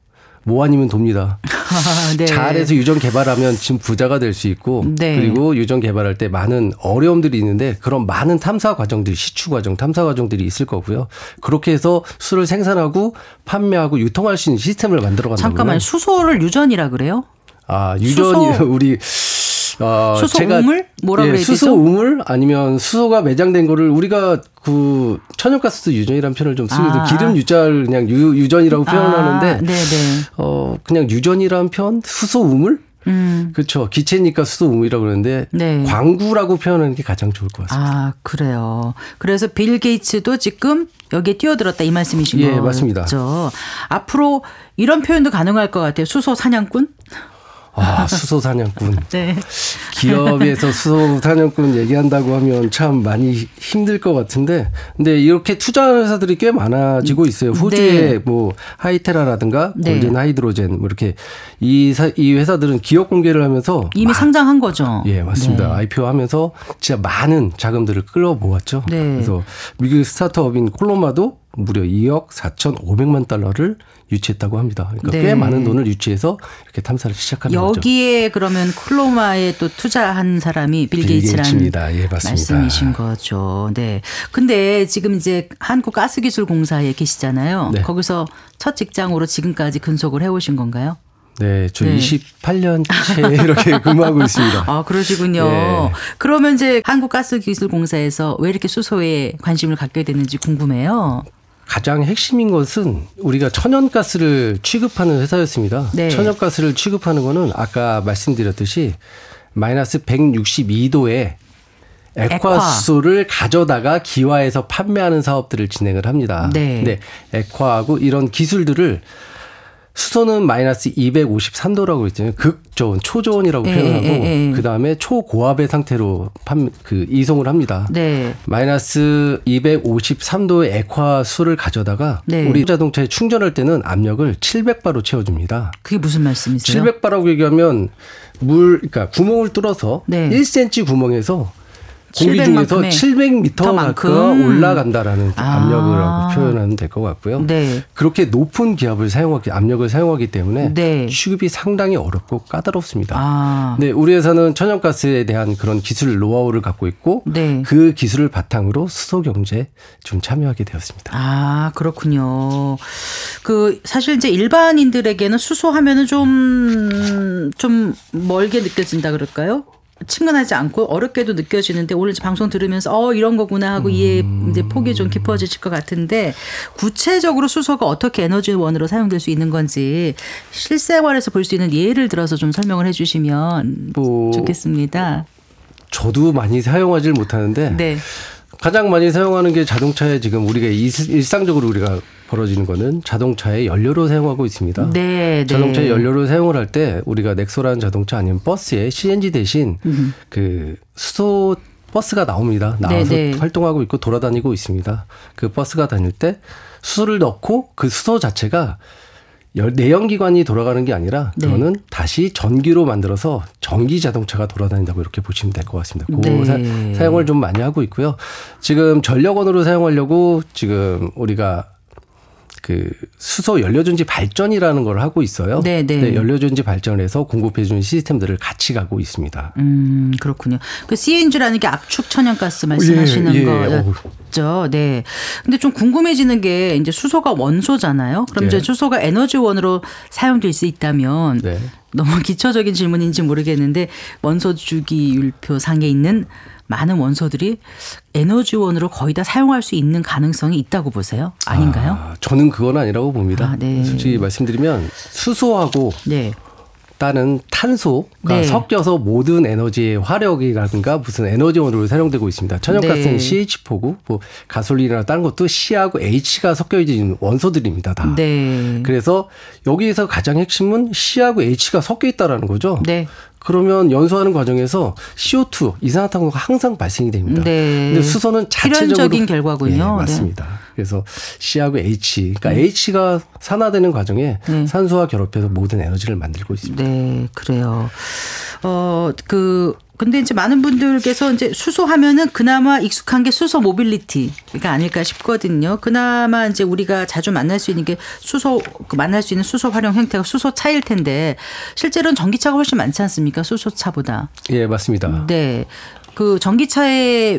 뭐 아니면 돕니다. 아, 네. 잘해서 유전 개발하면 지금 부자가 될 수 있고 네. 그리고 유전 개발할 때 많은 어려움들이 있는데 그런 많은 탐사 과정들이 시추 과정, 탐사 과정들이 있을 거고요. 그렇게 해서 술을 생산하고 판매하고 유통할 수 있는 시스템을 만들어 간다면 잠깐만 수소를 유전이라 그래요? 아, 유전이 수소- 우리 어, 수소 제가- 우물? 뭐라 예, 그래야 수소? 우물 아니면 수소가 매장된 거를 우리가 그 천연가스 유전이라는 표현을 좀 쓰기도 아. 기름 유자를 그냥 유, 유전이라고 표현하는데 아. 어 그냥 유전이라는 표현 수소 우물 음. 그렇죠. 기체니까 수소 우물이라고 그러는데 네. 광구라고 표현하는 게 가장 좋을 것 같습니다. 아, 그래요. 그래서 빌 게이츠도 지금 여기에 뛰어들었다 이 말씀이신 예, 거죠. 맞습니다. 앞으로 이런 표현도 가능할 것 같아요. 수소 사냥꾼? 아, 수소 사냥꾼. 네. 기업에서 수소 사냥꾼 얘기한다고 하면 참 많이 힘들 것 같은데, 근데 이렇게 투자하는 회사들이 꽤 많아지고 있어요. 호주의 네. 뭐 하이테라라든가 네. 골든 하이드로젠 뭐 이렇게 이, 사, 이 회사들은 기업 공개를 하면서 이미 마- 상장한 거죠. 예, 맞습니다. 네. IPO 하면서 진짜 많은 자금들을 끌어 모았죠. 네. 그래서 미국 스타트업인 콜로마도 무려 2억 4,500만 달러를 유치했다고 합니다. 그러니까 네. 꽤 많은 돈을 유치해서 이렇게 탐사를 시작하는 거죠. 여기에 그러면 콜로마에 또 투자한 사람이 빌 빌 게이츠라는. 예, 맞습니다. 말씀이신 거죠. 네. 근데 지금 이제 한국 가스기술공사에 계시잖아요. 네. 거기서 첫 직장으로 지금까지 근속을 해오신 건가요? 네, 저 네. 28년째 이렇게 근무하고 있습니다. 아, 그러시군요. 예. 그러면 이제 한국가스기술공사에서 왜 이렇게 수소에 관심을 갖게 됐는지 궁금해요. 가장 핵심인 것은 우리가 천연가스를 취급하는 회사였습니다. 네. 천연가스를 취급하는 거는 아까 말씀드렸듯이 마이너스 162도에 액화. 액화수소를 가져다가 기화해서 판매하는 사업들을 진행을 합니다. 네. 근데 액화하고 이런 기술들을 수소는 마이너스 253도라고 있잖아요. 극저온, 초저온이라고 예, 표현하고 예, 예. 그 다음에 초고압의 상태로 판, 그 이송을 합니다. 네. 마이너스 253도의 액화수를 가져다가 네. 우리 자동차에 충전할 때는 압력을 700바로 채워 줍니다. 그게 무슨 말씀이세요? 700바라고 얘기하면 물, 그러니까 구멍을 뚫어서 네. 1cm 구멍에서 공기 700 중에서 만큼의 700m 더 만큼 만큼. 올라간다라는 아. 압력이라고 표현하면 될 것 같고요. 네. 그렇게 높은 기압을 사용하기 압력을 사용하기 때문에 네. 취급이 상당히 어렵고 까다롭습니다. 아. 네, 우리 회사는 천연가스에 대한 그런 기술 노하우를 갖고 있고 네. 그 기술을 바탕으로 수소 경제에 좀 참여하게 되었습니다. 아, 그렇군요. 그, 사실 이제 일반인들에게는 수소 하면은 좀, 좀 멀게 느껴진다 그럴까요? 친근하지 않고 어렵게도 느껴지는데 오늘 방송 들으면서 어 이런 거구나 하고 이해 이제 폭이 좀 깊어지실 것 같은데 구체적으로 수소가 어떻게 에너지원으로 사용될 수 있는 건지 실생활에서 볼 수 있는 예를 들어서 좀 설명을 해주시면 뭐 좋겠습니다. 저도 많이 사용하지를 못하는데 네, 가장 많이 사용하는 게 자동차에 지금 우리가 일- 일상적으로 우리가 벌어지는 거는 자동차에 연료로 사용하고 있습니다. 네, 네. 자동차에 연료를 사용을 할 때 우리가 넥소라는 자동차 아니면 버스에 CNG 대신 그 수소 버스가 나옵니다. 나와서 네, 네. 활동하고 있고 돌아다니고 있습니다. 그 버스가 다닐 때 수소를 넣고 그 수소 자체가 열- 내연기관이 돌아가는 게 아니라 네. 그거는 다시 전기로 만들어서 전기 자동차가 돌아다닌다고 이렇게 보시면 될 것 같습니다. 그 네. 사, 사용을 좀 많이 하고 있고요. 지금 전력원으로 사용하려고 지금 우리가 그 수소 연료전지 발전이라는 걸 하고 있어요. 네, 네. 연료전지 발전을 해서 공급해 주는 시스템들을 같이 가고 있습니다. 음, 그렇군요. 그 CNG라는 게 압축 천연가스 말씀하시는 예, 예. 거였죠. 네. 근데 좀 궁금해지는 게 이제 수소가 원소잖아요. 그럼 이제 예. 수소가 에너지원으로 사용될 수 있다면 네. 너무 기초적인 질문인지 모르겠는데 원소 주기 율표 상에 있는 많은 원소들이 에너지원으로 거의 다 사용할 수 있는 가능성이 있다고 보세요? 아닌가요? 아, 저는 그건 아니라고 봅니다. 아, 네. 솔직히 말씀드리면 수소하고 네. 따는 탄소가 네. 섞여서 모든 에너지의 화력이라든가 무슨 에너지원으로 사용되고 있습니다. 천연가스는 네. CH4고 뭐 가솔린이나 다른 것도 C하고 H가 섞여 있는 원소들입니다. 다. 네. 그래서 여기에서 가장 핵심은 C하고 H가 섞여 있다라는 거죠. 네. 그러면 연소하는 과정에서 CO2 이산화탄소가 항상 발생이 됩니다. 네. 근데 수소는 자체적으로 필연적인 결과군요. 네, 네. 맞습니다. 그래서 C하고 H, 그러니까 H가 산화되는 과정에 네. 산소와 결합해서 모든 에너지를 만들고 있습니다. 네, 그래요. 어, 그, 근데 이제 많은 분들께서 이제 수소하면은 그나마 익숙한 게 수소 mobility가 아닐까 싶거든요. 그나마 이제 우리가 자주 만날 수 있는 게 수소, 그 만날 수 있는 수소 활용 형태가 수소 차일 텐데 실제로는 전기차가 훨씬 많지 않습니까? 수소차보다. 예, 맞습니다. 네. 그 전기차에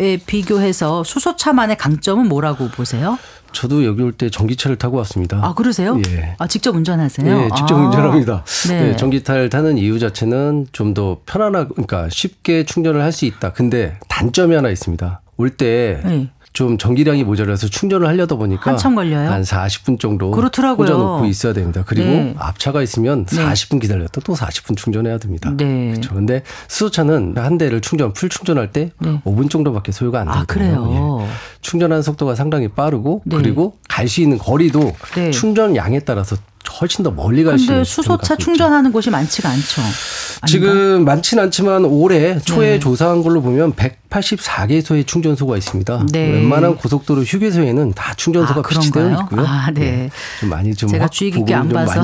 에 비교해서 수소차만의 강점은 뭐라고 보세요? 저도 여기 올 때 전기차를 타고 왔습니다. 아, 그러세요? 예. 아, 직접 운전하세요? 예, 직접 아. 운전합니다. 네. 네, 전기차를 타는 이유 자체는 좀 더 편안하고, 그러니까 쉽게 충전을 할 수 있다. 근데 단점이 하나 있습니다. 올때 네. 좀 전기량이 모자라서 충전을 하려다 보니까 한참 걸려요? 한 40분 정도 그렇더라고요. 꽂아놓고 있어야 됩니다. 그리고 네. 앞차가 있으면 네. 40분 기다렸다 또 40분 충전해야 됩니다. 네. 그렇죠. 근데 수소차는 한 대를 충전 풀 충전할 때 네. 5분 정도밖에 소요가 안 아, 되거든요. 그래요? 예. 충전하는 속도가 상당히 빠르고 네. 그리고 갈 수 있는 거리도 네. 충전 양에 따라서 훨씬 더 멀리 갈 수 있는 근데 수소차. 충전하는 곳이 많지가 않죠. 아닌가? 지금 많지는 않지만 올해 초에 네. 조사한 걸로 보면 184개소의 충전소가 있습니다. 네. 웬만한 고속도로 휴게소에는 다 충전소가 아, 비치되어? 있고요. 아, 네. 좀 많이 좀 제가 확 주의 깊게 안 봐서.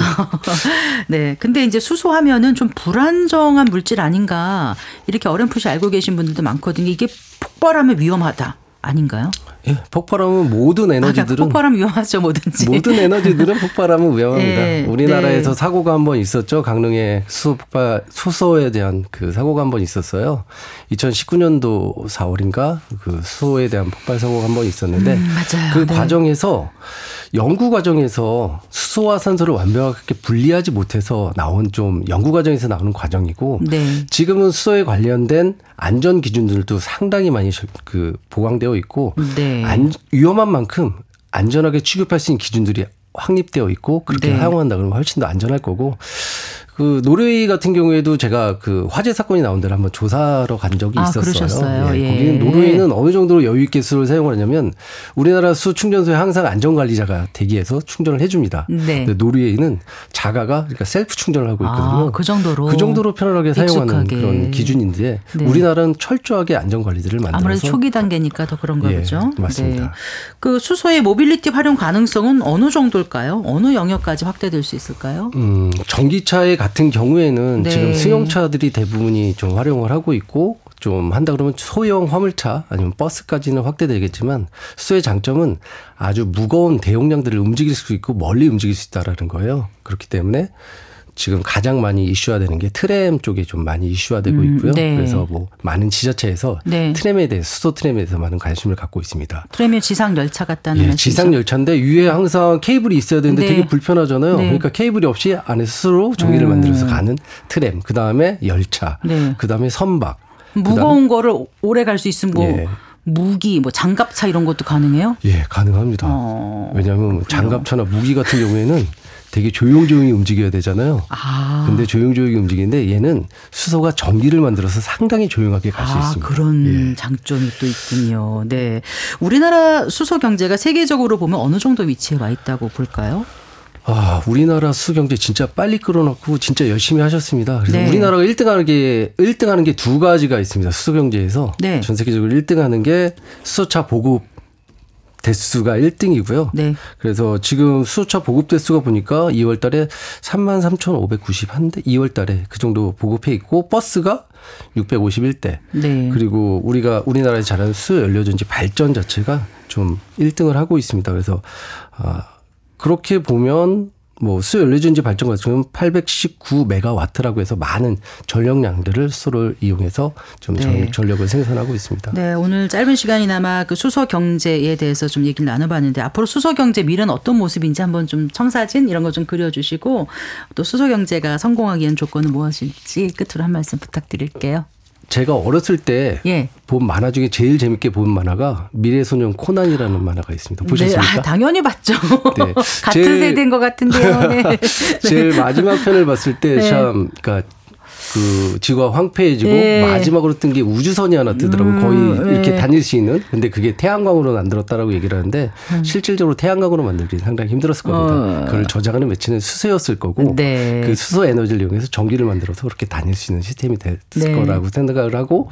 네. 근데 이제 수소하면은 좀 불안정한 물질 아닌가 이렇게 어렴풋이 알고 계신 분들도 많거든요. 이게 폭발하면 위험하다. 아닌가요? 예, 폭발하면 모든 아, 에너지들은 폭발하면 위험하죠, 뭐든지. 모든 에너지들은 폭발하면 위험합니다. 네, 우리나라에서 네. 사고가 한 번 있었죠. 강릉에 수소 폭발, 수소에 대한 그 사고가 한 번 있었어요. 2019년도 4월인가 그 수소에 대한 폭발 사고가 한 번 있었는데 음, 맞아요. 그 네. 과정에서 연구 과정에서 수소와 산소를 완벽하게 분리하지 못해서 나온 좀 연구 과정에서 나오는 과정이고 네. 지금은 수소에 관련된 안전 기준들도 상당히 많이 그 보강되어 있고 네. 안, 위험한 만큼 안전하게 취급할 수 있는 기준들이 확립되어 있고 그렇게 네. 사용한다 그러면 훨씬 더 안전할 거고 그 노르웨이 같은 경우에도 제가 그 화재 사건이 나온 데를 한번 조사하러 간 적이 아, 있었어요. 그러셨어요? 예. 거기는 노르웨이는 어느 정도로 여유 있게 수를 사용을 하냐면 우리나라 수소 충전소에 항상 안전 관리자가 대기해서 충전을 해줍니다. 네. 근데 노르웨이는 자가가 그러니까 셀프 충전을 하고 있거든요. 아, 그 정도로. 그 정도로 편안하게 사용하는 익숙하게. 그런 기준인데 네. 우리나라는 철저하게 안전 관리들을 만들어서 아무래도 초기 단계니까 더 그런가 예, 보죠. 맞습니다. 네. 그 수소의 모빌리티 활용 가능성은 어느 정도일까요? 어느 영역까지 확대될 수 있을까요? 음, 전기차의 같은 경우에는 네. 지금 승용차들이 대부분이 좀 활용을 하고 있고 좀 한다 그러면 소형 화물차 아니면 버스까지는 확대되겠지만 수의 장점은 아주 무거운 대용량들을 움직일 수 있고 멀리 움직일 수 있다라는 거예요. 그렇기 때문에 지금 가장 많이 이슈화되는 게 트램 쪽에 좀 많이 이슈화되고 음, 있고요. 네. 그래서 뭐 많은 지자체에서 네. 트램에 대해 수소 트램에 대해서 많은 관심을 갖고 있습니다. 프레미엄 지상 열차 같다는 예? 지상 열차인데 위에 항상 케이블이 있어야 되는데 네. 되게 불편하잖아요. 네. 그러니까 케이블이 없이 안에 스스로 전기를 음. 만들어서 가는 트램, 그 다음에 열차, 네. 그 다음에 선박. 무거운 거를 오래 갈 수 있으면 뭐 예. 무기, 뭐 장갑차 이런 것도 가능해요? 예, 가능합니다. 어, 왜냐하면 장갑차나 무기 같은 경우에는 되게 조용조용히 움직여야 되잖아요. 아, 근데 조용조용히 움직이는데 얘는 수소가 전기를 만들어서 상당히 조용하게 갈수 아, 있습니다. 그런 예. 장점이 또 있군요. 네. 우리나라 수소 경제가 세계적으로 보면 어느 정도 위치에 와 있다고 볼까요? 아, 우리나라 수경제 진짜 빨리 끌어놓고 진짜 열심히 하셨습니다. 그래서 네. 우리나라가 1등 하는 게, 1등 하는 게 두 가지가 있습니다. 수경제에서. 네. 전 세계적으로 1등 하는 게 수소차 보급 대수가 1등이고요. 네. 그래서 지금 수소차 보급 대수가 보니까 2월 달에 33,591대, 2월 달에 그 정도 보급해 있고, 버스가 651대. 네. 그리고 우리가 우리나라에 잘하는 수요 연료전지 발전 자체가 좀 1등을 하고 있습니다. 그래서 아 그렇게 보면 뭐 수요 연료전지 발전 같은 경우는 819 메가와트라고 해서 많은 전력량들을 수소를 이용해서 좀 전- 네. 전력을 생산하고 있습니다. 네, 오늘 짧은 시간이나마 그 수소 경제에 대해서 좀 얘기를 나눠봤는데 앞으로 수소 경제 미래는 어떤 모습인지 한번 좀 청사진 이런 거 좀 그려주시고 또 수소 경제가 성공하기 위한 조건은 무엇일지 끝으로 한 말씀 부탁드릴게요. 제가 어렸을 때 예. 본 만화 중에 제일 재밌게 본 만화가 미래소년 코난이라는 만화가 있습니다. 보셨습니까? 네, 아, 당연히 봤죠. 네. 같은 제일- 세대인 것 같은데요. 네. 제일 마지막 편을 봤을 때 네. 참 그러니까 그 지구가 황폐해지고 네. 마지막으로 뜬 게 우주선이 하나 뜨더라고 음, 거의 이렇게 네. 다닐 수 있는 근데 그게 태양광으로 만들었다라고 얘기를 하는데 음. 실질적으로 태양광으로 만들기 상당히 힘들었을 겁니다. 어. 그걸 저장하는 매체는 수소였을 거고 네. 그 수소 에너지를 이용해서 전기를 만들어서 그렇게 다닐 수 있는 시스템이 됐을 네. 거라고 생각을 하고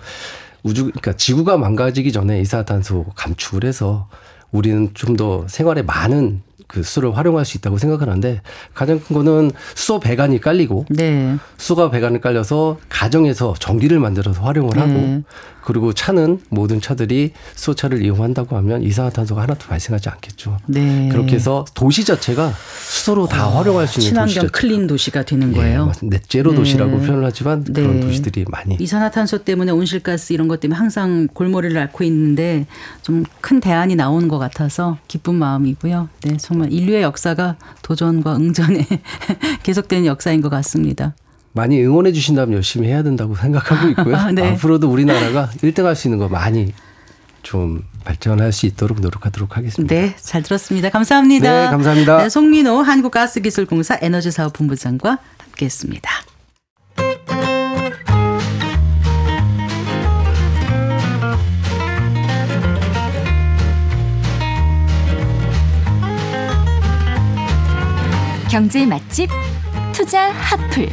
우주 그러니까 지구가 망가지기 전에 이산화탄소 감축을 해서 우리는 좀 더 생활에 많은 그 수를 활용할 수 있다고 생각하는데 가장 큰 거는 수소 배관이 깔리고 네. 수소가 배관을 깔려서 가정에서 전기를 만들어서 활용을 네. 하고 그리고 차는 모든 차들이 수소차를 이용한다고 하면 이산화탄소가 하나도 발생하지 않겠죠. 네. 그렇게 해서 도시 자체가 수소로 다 활용할 수 있는 도시 친환경 자체. 클린 도시가 되는 예, 거예요. 맞습니다. 넷제로 네. 도시라고 표현을 하지만 그런 네. 도시들이 많이 이산화탄소 때문에 온실가스 이런 것 때문에 항상 골머리를 앓고 있는데 좀 큰 대안이 나오는 것 같아서 기쁜 마음이고요. 네, 정말 인류의 역사가 도전과 응전에 계속되는 역사인 것 같습니다. 많이 응원해 주신다면 열심히 해야 된다고 생각하고 있고요. 네. 앞으로도 우리나라가 1등 할 수 있는 거 많이 좀 발전할 수 있도록 노력하도록 하겠습니다. 네, 잘 들었습니다. 감사합니다. 네, 감사합니다. 네, 송민호 한국가스기술공사 에너지사업본부장과 함께했습니다. 경제 맛집 투자 핫플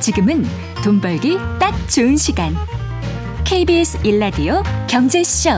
지금은 돈 벌기 딱 좋은 시간. KBS 일라디오 경제쇼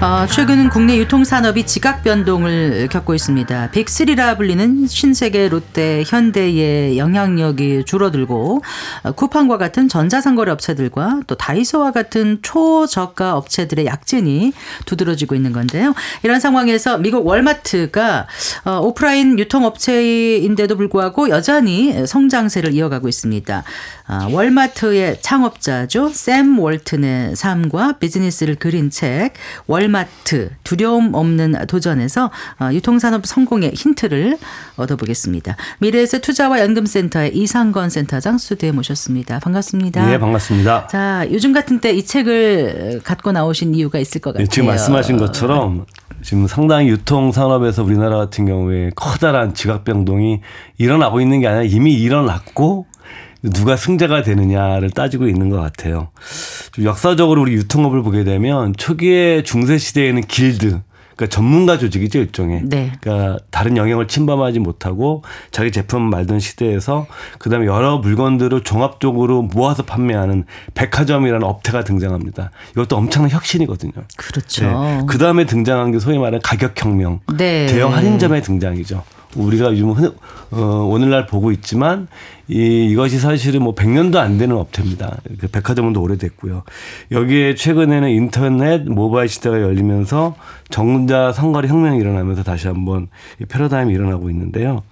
어, 최근 국내 유통산업이 지각 변동을 겪고 있습니다. 빅3라 불리는 신세계, 롯데, 현대의 영향력이 줄어들고 어, 쿠팡과 같은 전자상거래 업체들과 또 다이소와 같은 초저가 업체들의 약진이 두드러지고 있는 건데요. 이런 상황에서 미국 월마트가 어, 오프라인 유통업체인데도 불구하고 여전히 성장세를 이어가고 있습니다. 아, 월마트의 창업자죠. 샘 월튼의 삶과 비즈니스를 그린 책 월 마트 두려움 없는 도전에서 어, 유통산업 성공의 힌트를 얻어보겠습니다. 미래에셋 투자와 연금센터의 이상건 센터장 스튜디오에 모셨습니다. 반갑습니다. 예, 반갑습니다. 자, 요즘 같은 때 이 책을 갖고 나오신 이유가 있을 것 같아요. 예, 지금 말씀하신 것처럼 지금 상당히 유통 산업에서 우리나라 같은 경우에 커다란 지각 변동이 일어나고 있는 게 아니라 이미 일어났고 누가 승자가 되느냐를 따지고 있는 것 같아요. 좀 역사적으로 우리 유통업을 보게 되면 초기에 중세 시대에는 길드 그러니까 전문가 조직이죠 일종의. 네. 그러니까 다른 영역을 침범하지 못하고 자기 제품 말던 시대에서 그다음에 여러 물건들을 종합적으로 모아서 판매하는 백화점이라는 업태가 등장합니다. 이것도 엄청난 혁신이거든요. 그렇죠. 그 다음에 등장한 게 소위 말하는 가격혁명, 네. 대형 할인점의 등장이죠. 우리가 요즘 흔- 어, 오늘날 보고 있지만 이, 이것이 사실은 뭐 100년도 안 되는 업체입니다. 그 백화점도 오래됐고요. 여기에 최근에는 인터넷 모바일 시대가 열리면서 정자 상거래 혁명이 일어나면서 다시 한번 이 패러다임이 일어나고 있는데요.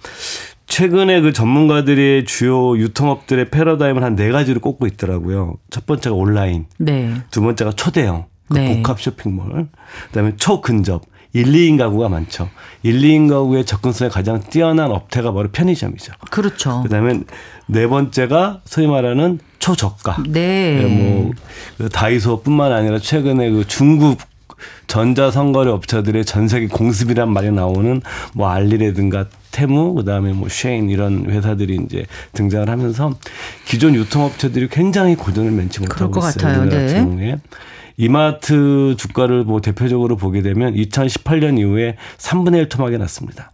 최근에 그 전문가들의 주요 유통업들의 패러다임을 한 네 가지로 꼽고 있더라고요. 첫 번째가 온라인, 네. 두 번째가 초대형, 그 네. 복합 쇼핑몰. 그다음에 초근접, 1, 2인 가구가 많죠. 1, 2인 가구의 접근성이 가장 뛰어난 업태가 바로 편의점이죠. 그렇죠. 그다음에 네 번째가 소위 말하는 초저가. 네. 뭐그 다이소뿐만 아니라 최근에 그 중국 전자선거래 업체들의 전 세계 공습이란 말이 나오는 뭐 알리라든가 테무 그다음에 뭐 쉐인 이런 회사들이 이제 등장을 하면서 기존 유통업체들이 굉장히 고전을 면치 못하고 것 있어요. 같아요. 네. 같은 경우에. 이마트 주가를 뭐 대표적으로 보게 되면 2018년 이후에 3분의 1 토막이 났습니다.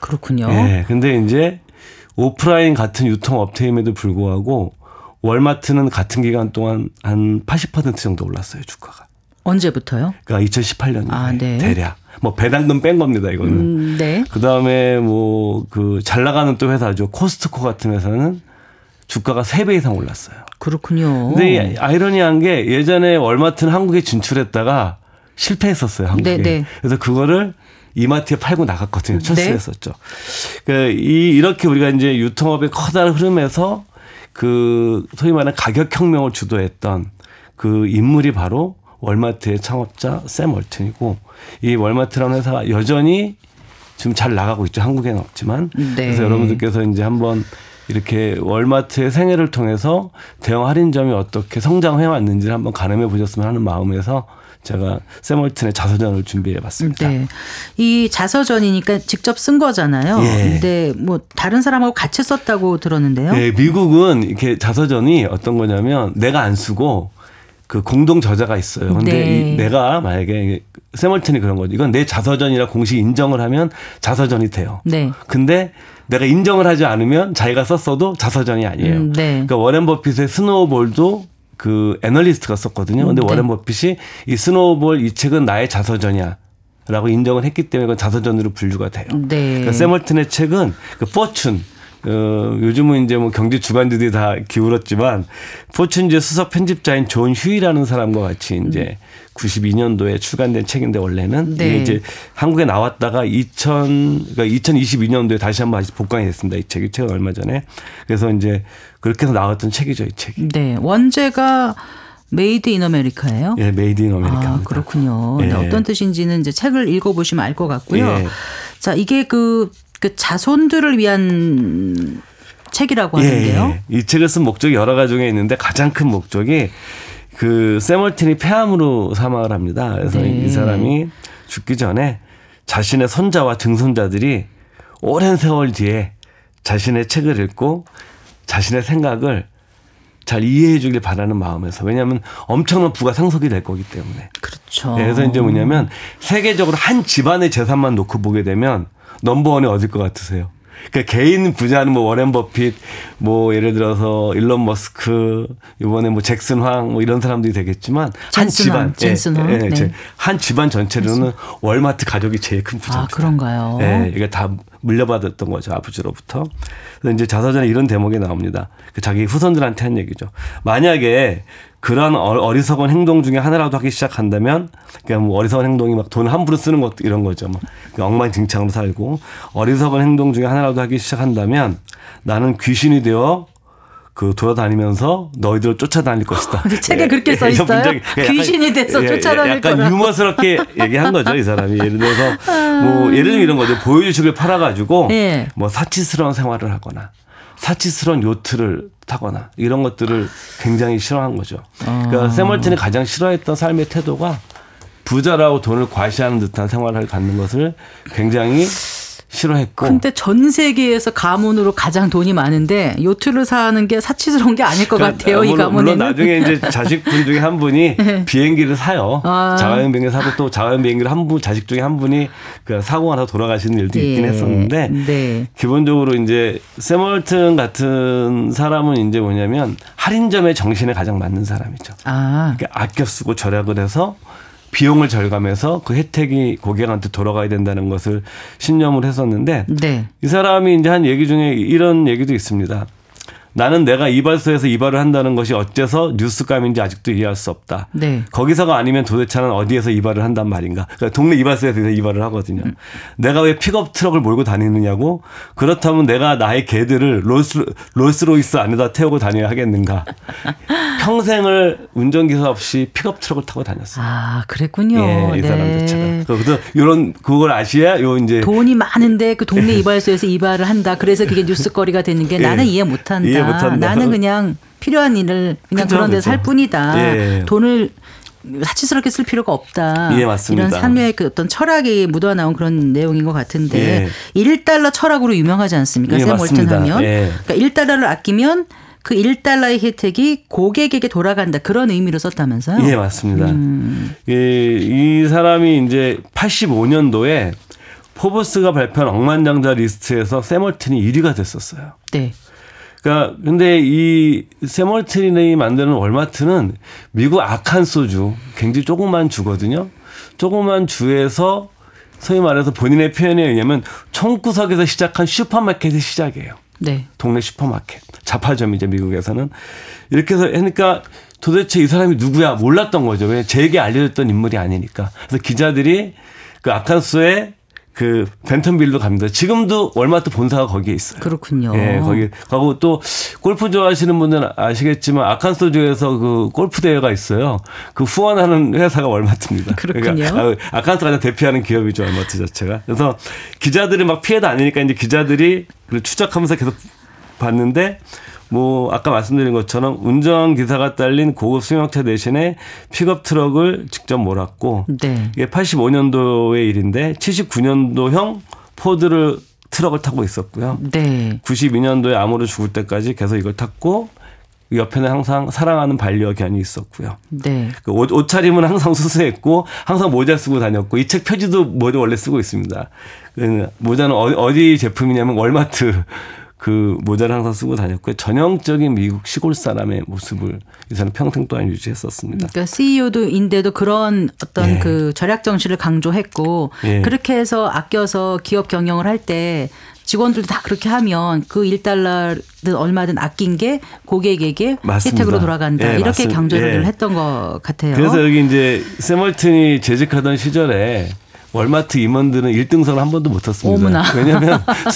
그렇군요. 예. 근데 이제 오프라인 같은 유통업체임에도 불구하고 월마트는 같은 기간 동안 한 80% 정도 올랐어요, 주가가. 언제부터요? 그러니까 2018년에 아, 네. 대략. 뭐 배당금 뺀 겁니다, 이거는. 음, 네. 그다음에 뭐 그 잘 나가는 또 회사죠. 코스트코 같은 회사는 주가가 3배 이상 올랐어요. 그렇군요. 근데 이 아이러니한 게 예전에 월마트는 한국에 진출했다가 실패했었어요, 한국에. 네, 네. 그래서 그거를 이마트에 팔고 나갔거든요. 철수했었죠. 그러니까 이 이렇게 우리가 이제 유통업의 커다란 흐름에서 그 소위 말하는 가격 혁명을 주도했던 그 인물이 바로 월마트의 창업자 샘 월튼이고 이 월마트라는 회사가 여전히 지금 잘 나가고 있죠. 한국에는 없지만. 네. 그래서 여러분들께서 이제 한번 이렇게 월마트의 생애를 통해서 대형 할인점이 어떻게 성장해 왔는지를 한번 가늠해 보셨으면 하는 마음에서 제가 샘 월튼의 자서전을 준비해 봤습니다. 네. 이 자서전이니까 직접 쓴 거잖아요. 예. 근데 뭐 다른 사람하고 같이 썼다고 들었는데요. 네, 미국은 이렇게 자서전이 어떤 거냐면 내가 안 쓰고 그 공동 저자가 있어요. 근데 네. 이 내가 만약에 샘 월튼이 그런 거죠. 이건 내 자서전이라 공식 인정을 하면 자서전이 돼요. 네. 근데 내가 인정을 하지 않으면 자기가 썼어도 자서전이 아니에요. 음, 네. 그러니까 워렌 버핏의 Snowball도 그 애널리스트가 썼거든요. 근데 음, 네. 워렌 버핏이 이 Snowball 이 책은 나의 자서전이야. 라고 인정을 했기 때문에 그건 자서전으로 분류가 돼요. 네. 그러니까 샘 월튼의 책은 그 포춘 어, 요즘은 이제 뭐 경제 주간지들이 다 기울었지만 포춘지 수석 편집자인 존 휴이라는 사람과 같이 이제 92년도에 출간된 책인데 원래는 네. 이게 이제 한국에 나왔다가 2000 그러니까 2022년도에 다시 한번 다시 복간이 됐습니다. 이 책이 최근 얼마 전에 그래서 이제 그렇게 해서 나왔던 책이죠 이 책이. 네. 원제가 Made in America예요. 예, Made in America. 아, 그렇군요. 예. 어떤 뜻인지는 이제 책을 읽어 보시면 알 것 같고요. 예. 자, 이게 그, 그 자손들을 위한 책이라고 하는데요. 예, 이 책을 쓴 목적이 여러 가지 중에 있는데 가장 큰 목적이 그 샘 월튼이 폐암으로 사망을 합니다. 그래서 네. 이 사람이 죽기 전에 자신의 손자와 증손자들이 오랜 세월 뒤에 자신의 책을 읽고 자신의 생각을 잘 이해해 주길 바라는 마음에서 왜냐하면 엄청난 부가 상속이 될 거기 때문에 그렇죠. 네, 그래서 이제 뭐냐면 세계적으로 한 집안의 재산만 놓고 보게 되면 넘버원이 어딜 것 같으세요? 그러니까 개인 부자는 뭐 워렌 버핏, 뭐 예를 들어서 일론 머스크, 이번에 뭐 잭슨 황, 뭐 이런 사람들이 되겠지만 한 집안, 황, 잭슨 황, 네. 제- 한 집안 전체로는 월마트 가족이 제일 큰 부자입니다. 아, 그런가요? 예, 이게 다 물려받았던 거죠 아버지로부터. 그래서 이제 자서전에 이런 대목이 나옵니다. 그 자기 후손들한테 한 얘기죠. 만약에 그런 어- 어리석은 행동 중에 하나라도 하기 시작한다면, 그러니까 뭐 어리석은 행동이 막 돈 함부로 쓰는 것 이런 거죠. 막 엉망진창으로 살고 어리석은 행동 중에 하나라도 하기 시작한다면 나는 귀신이 되어 그 돌아다니면서 너희들을 쫓아다닐 것이다. 책에 그렇게 써 이런 있어요? 문장이- 약간- 귀신이 돼서 예, 예, 쫓아다닐 약간 거라. 유머스럽게 얘기한 거죠, 이 사람이. 예를 들어서 뭐 예를 들면 이런 거죠. 보여주식을 팔아가지고 예. 뭐 사치스러운 생활을 하거나 사치스러운 요트를 타거나 이런 것들을 굉장히 싫어한 거죠. 아. 그러니까 세멀튼이 가장 싫어했던 삶의 태도가 부자라고 돈을 과시하는 듯한 생활을 갖는 것을 굉장히 싫어했고 근데 전 세계에서 가문으로 가장 돈이 많은데 요트를 사는 게 사치스러운 게 아닐 것 그러니까 같아요. 이 물론, 가문에는. 물론 나중에 이제 자식분 중에 한 분이 비행기를 사요. 아. 자가용 비행기 사고 또 자가용 비행기를 한 분 자식 중에 한 분이 그 사고가 나서 돌아가시는 일도 있긴 예. 했었는데 네. 기본적으로 이제 세멀튼 같은 사람은 이제 뭐냐면 할인점의 정신에 가장 맞는 사람이죠. 아, 그러니까 아껴 쓰고 절약을 해서 비용을 절감해서 그 혜택이 고객한테 돌아가야 된다는 것을 신념을 했었는데 네. 이 사람이 이제 한 얘기 중에 이런 얘기도 있습니다. 나는 내가 이발소에서 이발을 한다는 것이 어째서 뉴스감인지 아직도 이해할 수 없다. 네. 거기서가 아니면 도대체 나는 어디에서 이발을 한단 말인가. 그러니까 동네 이발소에서 이발을 하거든요. 내가 왜 픽업 트럭을 몰고 다니느냐고. 그렇다면 내가 나의 개들을 롤스, 롤스로이스 안에다 태우고 다녀야 하겠는가. 평생을 운전기사 없이 픽업 트럭을 타고 다녔어요. 아, 그랬군요. 예, 이 사람 네. 자체가. 그래서 이런 그걸 아셔야 돼요 이제 돈이 많은데 그 동네 이발소에서 이발을 한다. 그래서 그게 뉴스거리가 되는 게 예. 나는 이해 못 한다. 이해 못한다. 나는 그냥 필요한 일을 그냥 그런 데살 그죠. 뿐이다. 예. 돈을 사치스럽게 쓸 필요가 없다. 예, 맞습니다. 이런 삶의 그 어떤 철학이 묻어 나온 그런 내용인 것 같은데 예. 1달러 철학으로 유명하지 않습니까? 예, 샘 월튼 맞습니다. 하면. 예. 그러니까 1달러를 아끼면 그 1달러의 혜택이 고객에게 돌아간다. 그런 의미로 썼다면서요? 예, 맞습니다. 음. 예, 이 사람이 이제 85년도에 포브스가 발표한 억만장자 리스트에서 샘 월튼이 1위가 됐었어요. 네. 그러니까 근데 이 샘 월튼이 만드는 월마트는 미국 아칸소주 굉장히 조그만 주거든요. 조그만 주에서 소위 말해서 본인의 표현에 의하면 총구석에서 시작한 슈퍼마켓의 시작이에요. 네. 동네 슈퍼마켓 잡화점이죠 미국에서는 이렇게 해서 하니까 도대체 이 사람이 누구야 몰랐던 거죠 왜 재계에 알려졌던 인물이 아니니까 그래서 기자들이 그 아칸소에 그 벤턴빌로 갑니다. 지금도 월마트 본사가 거기에 있어요. 그렇군요. 예 거기. 가고 또 골프 좋아하시는 분들은 아시겠지만 아칸소주에서 그 골프 대회가 있어요. 그 후원하는 회사가 월마트입니다. 그렇군요. 그러니까 아, 아칸소 가장 대표하는 기업이죠 월마트 자체가. 그래서 기자들이 막 피해 다니니까 이제 기자들이 그 추적하면서 계속 봤는데 뭐 아까 말씀드린 것처럼 운전 기사가 딸린 고급 승용차 대신에 픽업 트럭을 직접 몰았고 네. 이게 85년도의 일인데 79년도형 포드를 트럭을 타고 있었고요. 네. 92년도에 암으로 죽을 때까지 계속 이걸 탔고 그 옆에는 항상 사랑하는 반려견이 있었고요. 네. 그 옷, 옷차림은 항상 수수했고 항상 모자 쓰고 다녔고 이 책 표지도 모자 원래 쓰고 있습니다. 그 모자는 어디, 어디 제품이냐면 월마트 그 모자를 항상 쓰고 다녔고요. 전형적인 미국 시골 사람의 모습을 이 사람 평생 동안 유지했었습니다. 그러니까 CEO도인데도 그런 어떤 예. 그 절약 정신을 강조했고 예. 그렇게 해서 아껴서 기업 경영을 할 때 직원들도 다 그렇게 하면 그 1달러든 얼마든 아낀 게 고객에게 맞습니다. 혜택으로 돌아간다. 예, 이렇게 맞습니다. 강조를 예. 했던 것 같아요. 그래서 여기 이제 세멀튼이 재직하던 시절에 월마트 임원들은 1등석을 한 번도 못 탔습니다. 어머나. 왜냐하면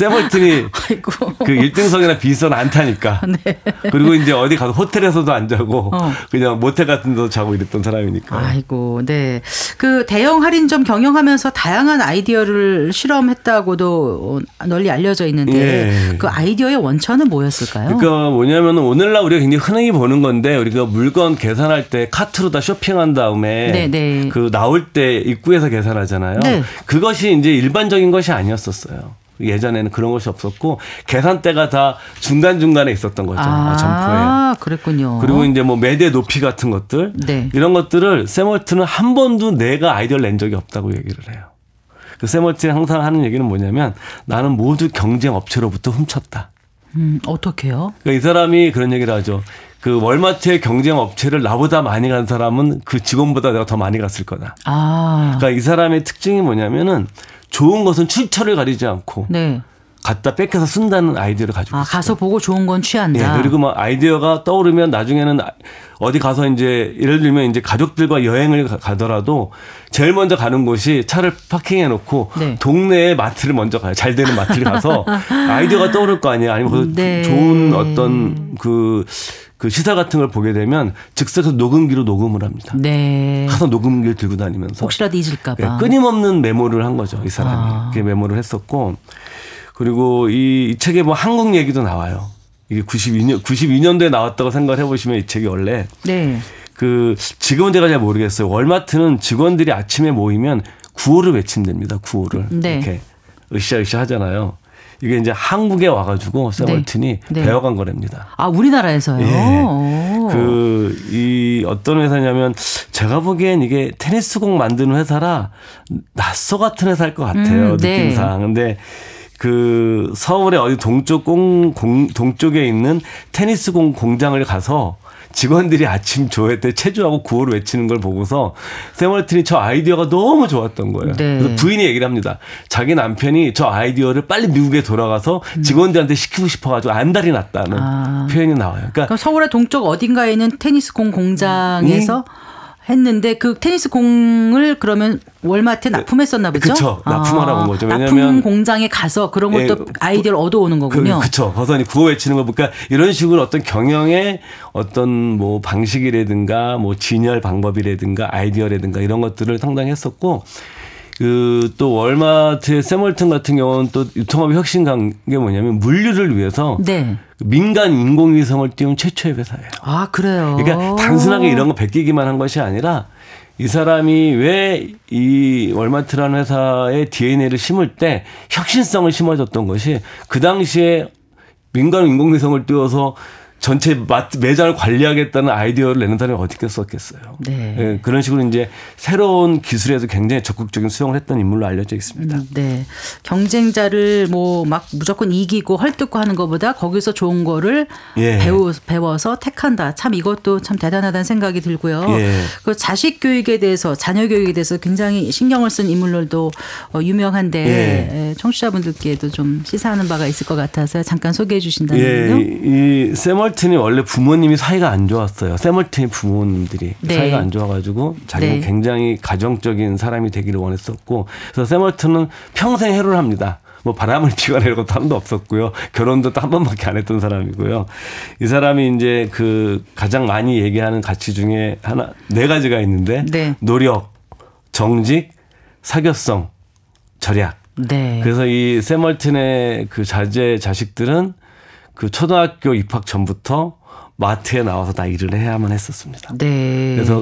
아이고. 그 1등석이나 비선 안 타니까. 네. 그리고 이제 어디 가서 호텔에서도 안 자고 어. 그냥 모텔 같은 데서 자고 이랬던 사람이니까. 아이고, 네. 그 대형 할인점 경영하면서 다양한 아이디어를 실험했다고도 널리 알려져 있는데 예. 그 아이디어의 원천은 뭐였을까요? 그러니까 뭐냐면은 오늘날 우리가 굉장히 흔히 보는 건데 우리가 물건 계산할 때 카트로 다 쇼핑한 다음에 네, 네. 그 나올 때 입구에서 계산하잖아요. 네. 그것이 이제 일반적인 것이 아니었었어요. 예전에는 그런 것이 없었고 계산대가 다 중간 중간에 있었던 거죠. 아, 점포에. 아, 그랬군요. 그리고 이제 뭐 매대 높이 같은 것들 네. 이런 것들을 세멀트는 한 번도 내가 아이디어를 낸 적이 없다고 얘기를 해요. 그 세멀트는 항상 하는 얘기는 뭐냐면 나는 모두 경쟁 업체로부터 훔쳤다. 음, 어떻게요? 그러니까 이 사람이 그런 얘기를 하죠. 그 월마트의 경쟁 업체를 나보다 많이 간 사람은 그 직원보다 내가 더 많이 갔을 거다. 아, 그러니까 이 사람의 특징이 뭐냐면은 좋은 것은 출처를 가리지 않고 네. 갖다 뺏겨서 쓴다는 아이디어를 가지고 아, 있어요. 가서 보고 좋은 건 취한다. 예, 그리고 막 아이디어가 떠오르면 나중에는 어디 가서 이제 예를 들면 이제 가족들과 여행을 가- 가더라도 제일 먼저 가는 곳이 차를 파킹해 놓고 네. 동네에 마트를 먼저 가요. 잘 되는 마트를 가서 아이디어가 떠오를 거 아니에요. 아니면 그 네. 좋은 어떤 그, 그 시사 같은 걸 보게 되면 즉석에서 녹음기로 녹음을 합니다. 네. 가서 녹음기를 들고 다니면서 혹시라도 예, 잊을까봐. 끊임없는 메모를 한 거죠. 이 사람이. 아. 그게 메모를 했었고 그리고 이, 이 책에 뭐 한국 얘기도 나와요. 이게 92년 92년도에 나왔다고 생각을 해 보시면 이 책이 원래 네. 그 지금은 제가 잘 모르겠어요. 월마트는 직원들이 아침에 모이면 구호를 외친답니다. 구호를 네. 이렇게 으쌰으쌰 하잖아요. 이게 이제 한국에 와가지고 세월튼이 네. 배워간 거랍니다. 아, 우리나라에서요? 예. 오. 그, 이, 어떤 회사냐면, 제가 보기엔 이게 테니스공 만드는 회사라, 낯서 같은 회사일 것 같아요. 음, 네. 느낌상. 근데, 그, 서울의 어디 동쪽 공, 공, 동쪽에 있는 테니스공 공장을 가서, 직원들이 아침 조회 때 체조하고 구호를 외치는 걸 보고서 세멀튼이 저 아이디어가 너무 좋았던 거예요. 네. 그래서 부인이 얘기를 합니다. 자기 남편이 저 아이디어를 빨리 미국에 돌아가서 직원들한테 시키고 싶어가지고 안달이 났다는 음. 아. 표현이 나와요. 그러니까 그럼 서울의 동쪽 어딘가에 있는 테니스 공 공장에서 했는데 그 테니스 공을 그러면 월마트에 납품했었나 보죠? 네. 그쵸. 납품하러 온 거죠. 납품 왜냐면- 공장에 가서 그런 예, 것도 아이디어를 얻어오는 거군요. 그, 그쵸. 거선이 구호 외치는 거 보니까 이런 식으로 어떤 경영의 어떤 뭐 방식이라든가 뭐 진열 방법이라든가 아이디어라든가 이런 것들을 상당히 했었고 그 또 월마트의 세멀튼 같은 경우는 또 유통업의 혁신한 게 뭐냐면 물류를 위해서 네. 민간 인공위성을 띄운 최초의 회사예요. 아 그래요. 그러니까 단순하게 이런 거 베끼기만 한 것이 아니라 이 사람이 왜 이 월마트라는 회사의 DNA를 심을 때 혁신성을 심어줬던 것이 그 당시에 민간 인공위성을 띄워서 전체 매장을 관리하겠다는 아이디어를 내는 사람이 어디 있었겠어요. 네. 예, 그런 식으로 이제 새로운 기술에도 굉장히 적극적인 수용을 했던 인물로 알려져 있습니다. 음, 네. 경쟁자를 뭐 막 무조건 이기고 헐뜯고 하는 것보다 거기서 좋은 거를 예. 배우, 배워서 택한다. 참 이것도 참 대단하다는 생각이 들고요. 예. 그 자식 교육에 대해서 자녀 교육에 대해서 굉장히 신경을 쓴 인물들도 어, 유명한데 예. 예, 청취자분들께도 좀 시사하는 바가 있을 것 같아서 잠깐 소개해 예, 주신다면요. 이, 이 세 멀튼이 원래 부모님이 사이가 안 좋았어요. 세멀튼의 부모님들이 네. 사이가 안 좋아가지고 자기는 네. 굉장히 가정적인 사람이 되기를 원했었고 그래서 세멀튼은 평생 해로를 합니다. 뭐 바람을 피거나 이런 것도 한 번도 없었고요. 결혼도 또 한 번밖에 안 했던 사람이고요. 이 사람이 이제 그 가장 많이 얘기하는 가치 중에 하나 네 가지가 있는데 네. 노력, 정직, 사교성, 절약. 네. 그래서 이 세멀튼의 그 자제 자식들은 그 초등학교 입학 전부터 마트에 나와서 다 일을 해야만 했었습니다. 네. 그래서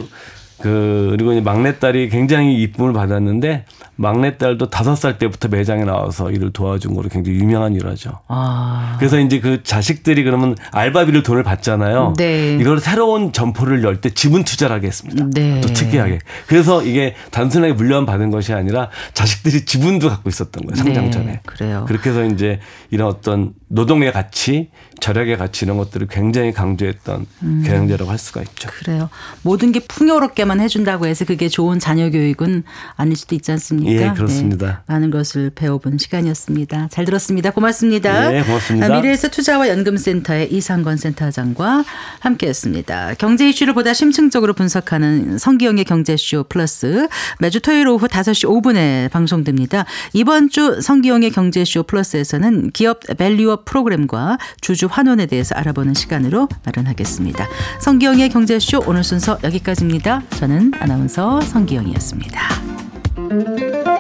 그 그리고 이제 막내딸이 굉장히 이쁨을 받았는데 막내딸도 다섯 살 때부터 매장에 나와서 일을 도와준 거로 굉장히 유명한 일화죠. 아. 그래서 이제 그 자식들이 그러면 알바비를 돈을 받잖아요. 네. 이걸 새로운 점포를 열 때 지분 투자를 하게 했습니다. 네. 또 특이하게. 그래서 이게 단순하게 물려받은 받은 것이 아니라 자식들이 지분도 갖고 있었던 거예요. 상장 네, 전에. 그래요. 그렇게 해서 이제 이런 어떤 노동의 가치, 절약의 가치 이런 것들을 굉장히 강조했던 음. 경영제라고 할 수가 있죠. 그래요. 모든 게 풍요롭게만 해준다고 해서 그게 좋은 자녀 교육은 아닐 수도 있지 않습니까? 예, 그렇습니다. 네, 많은 것을 배워본 시간이었습니다. 잘 들었습니다. 고맙습니다. 예, 고맙습니다. 아, 미래에셋 투자와 연금센터의 이상건 센터장과 함께했습니다. 경제 이슈를 보다 심층적으로 분석하는 성기영의 경제쇼 플러스 매주 토요일 오후 5시 5분에 방송됩니다. 이번 주 성기영의 경제쇼 플러스에서는 기업 value up 프로그램과 주주 환원에 대해서 알아보는 시간으로 마련하겠습니다. 성기영의 경제쇼 오늘 순서 여기까지입니다. 저는 아나운서 성기영이었습니다.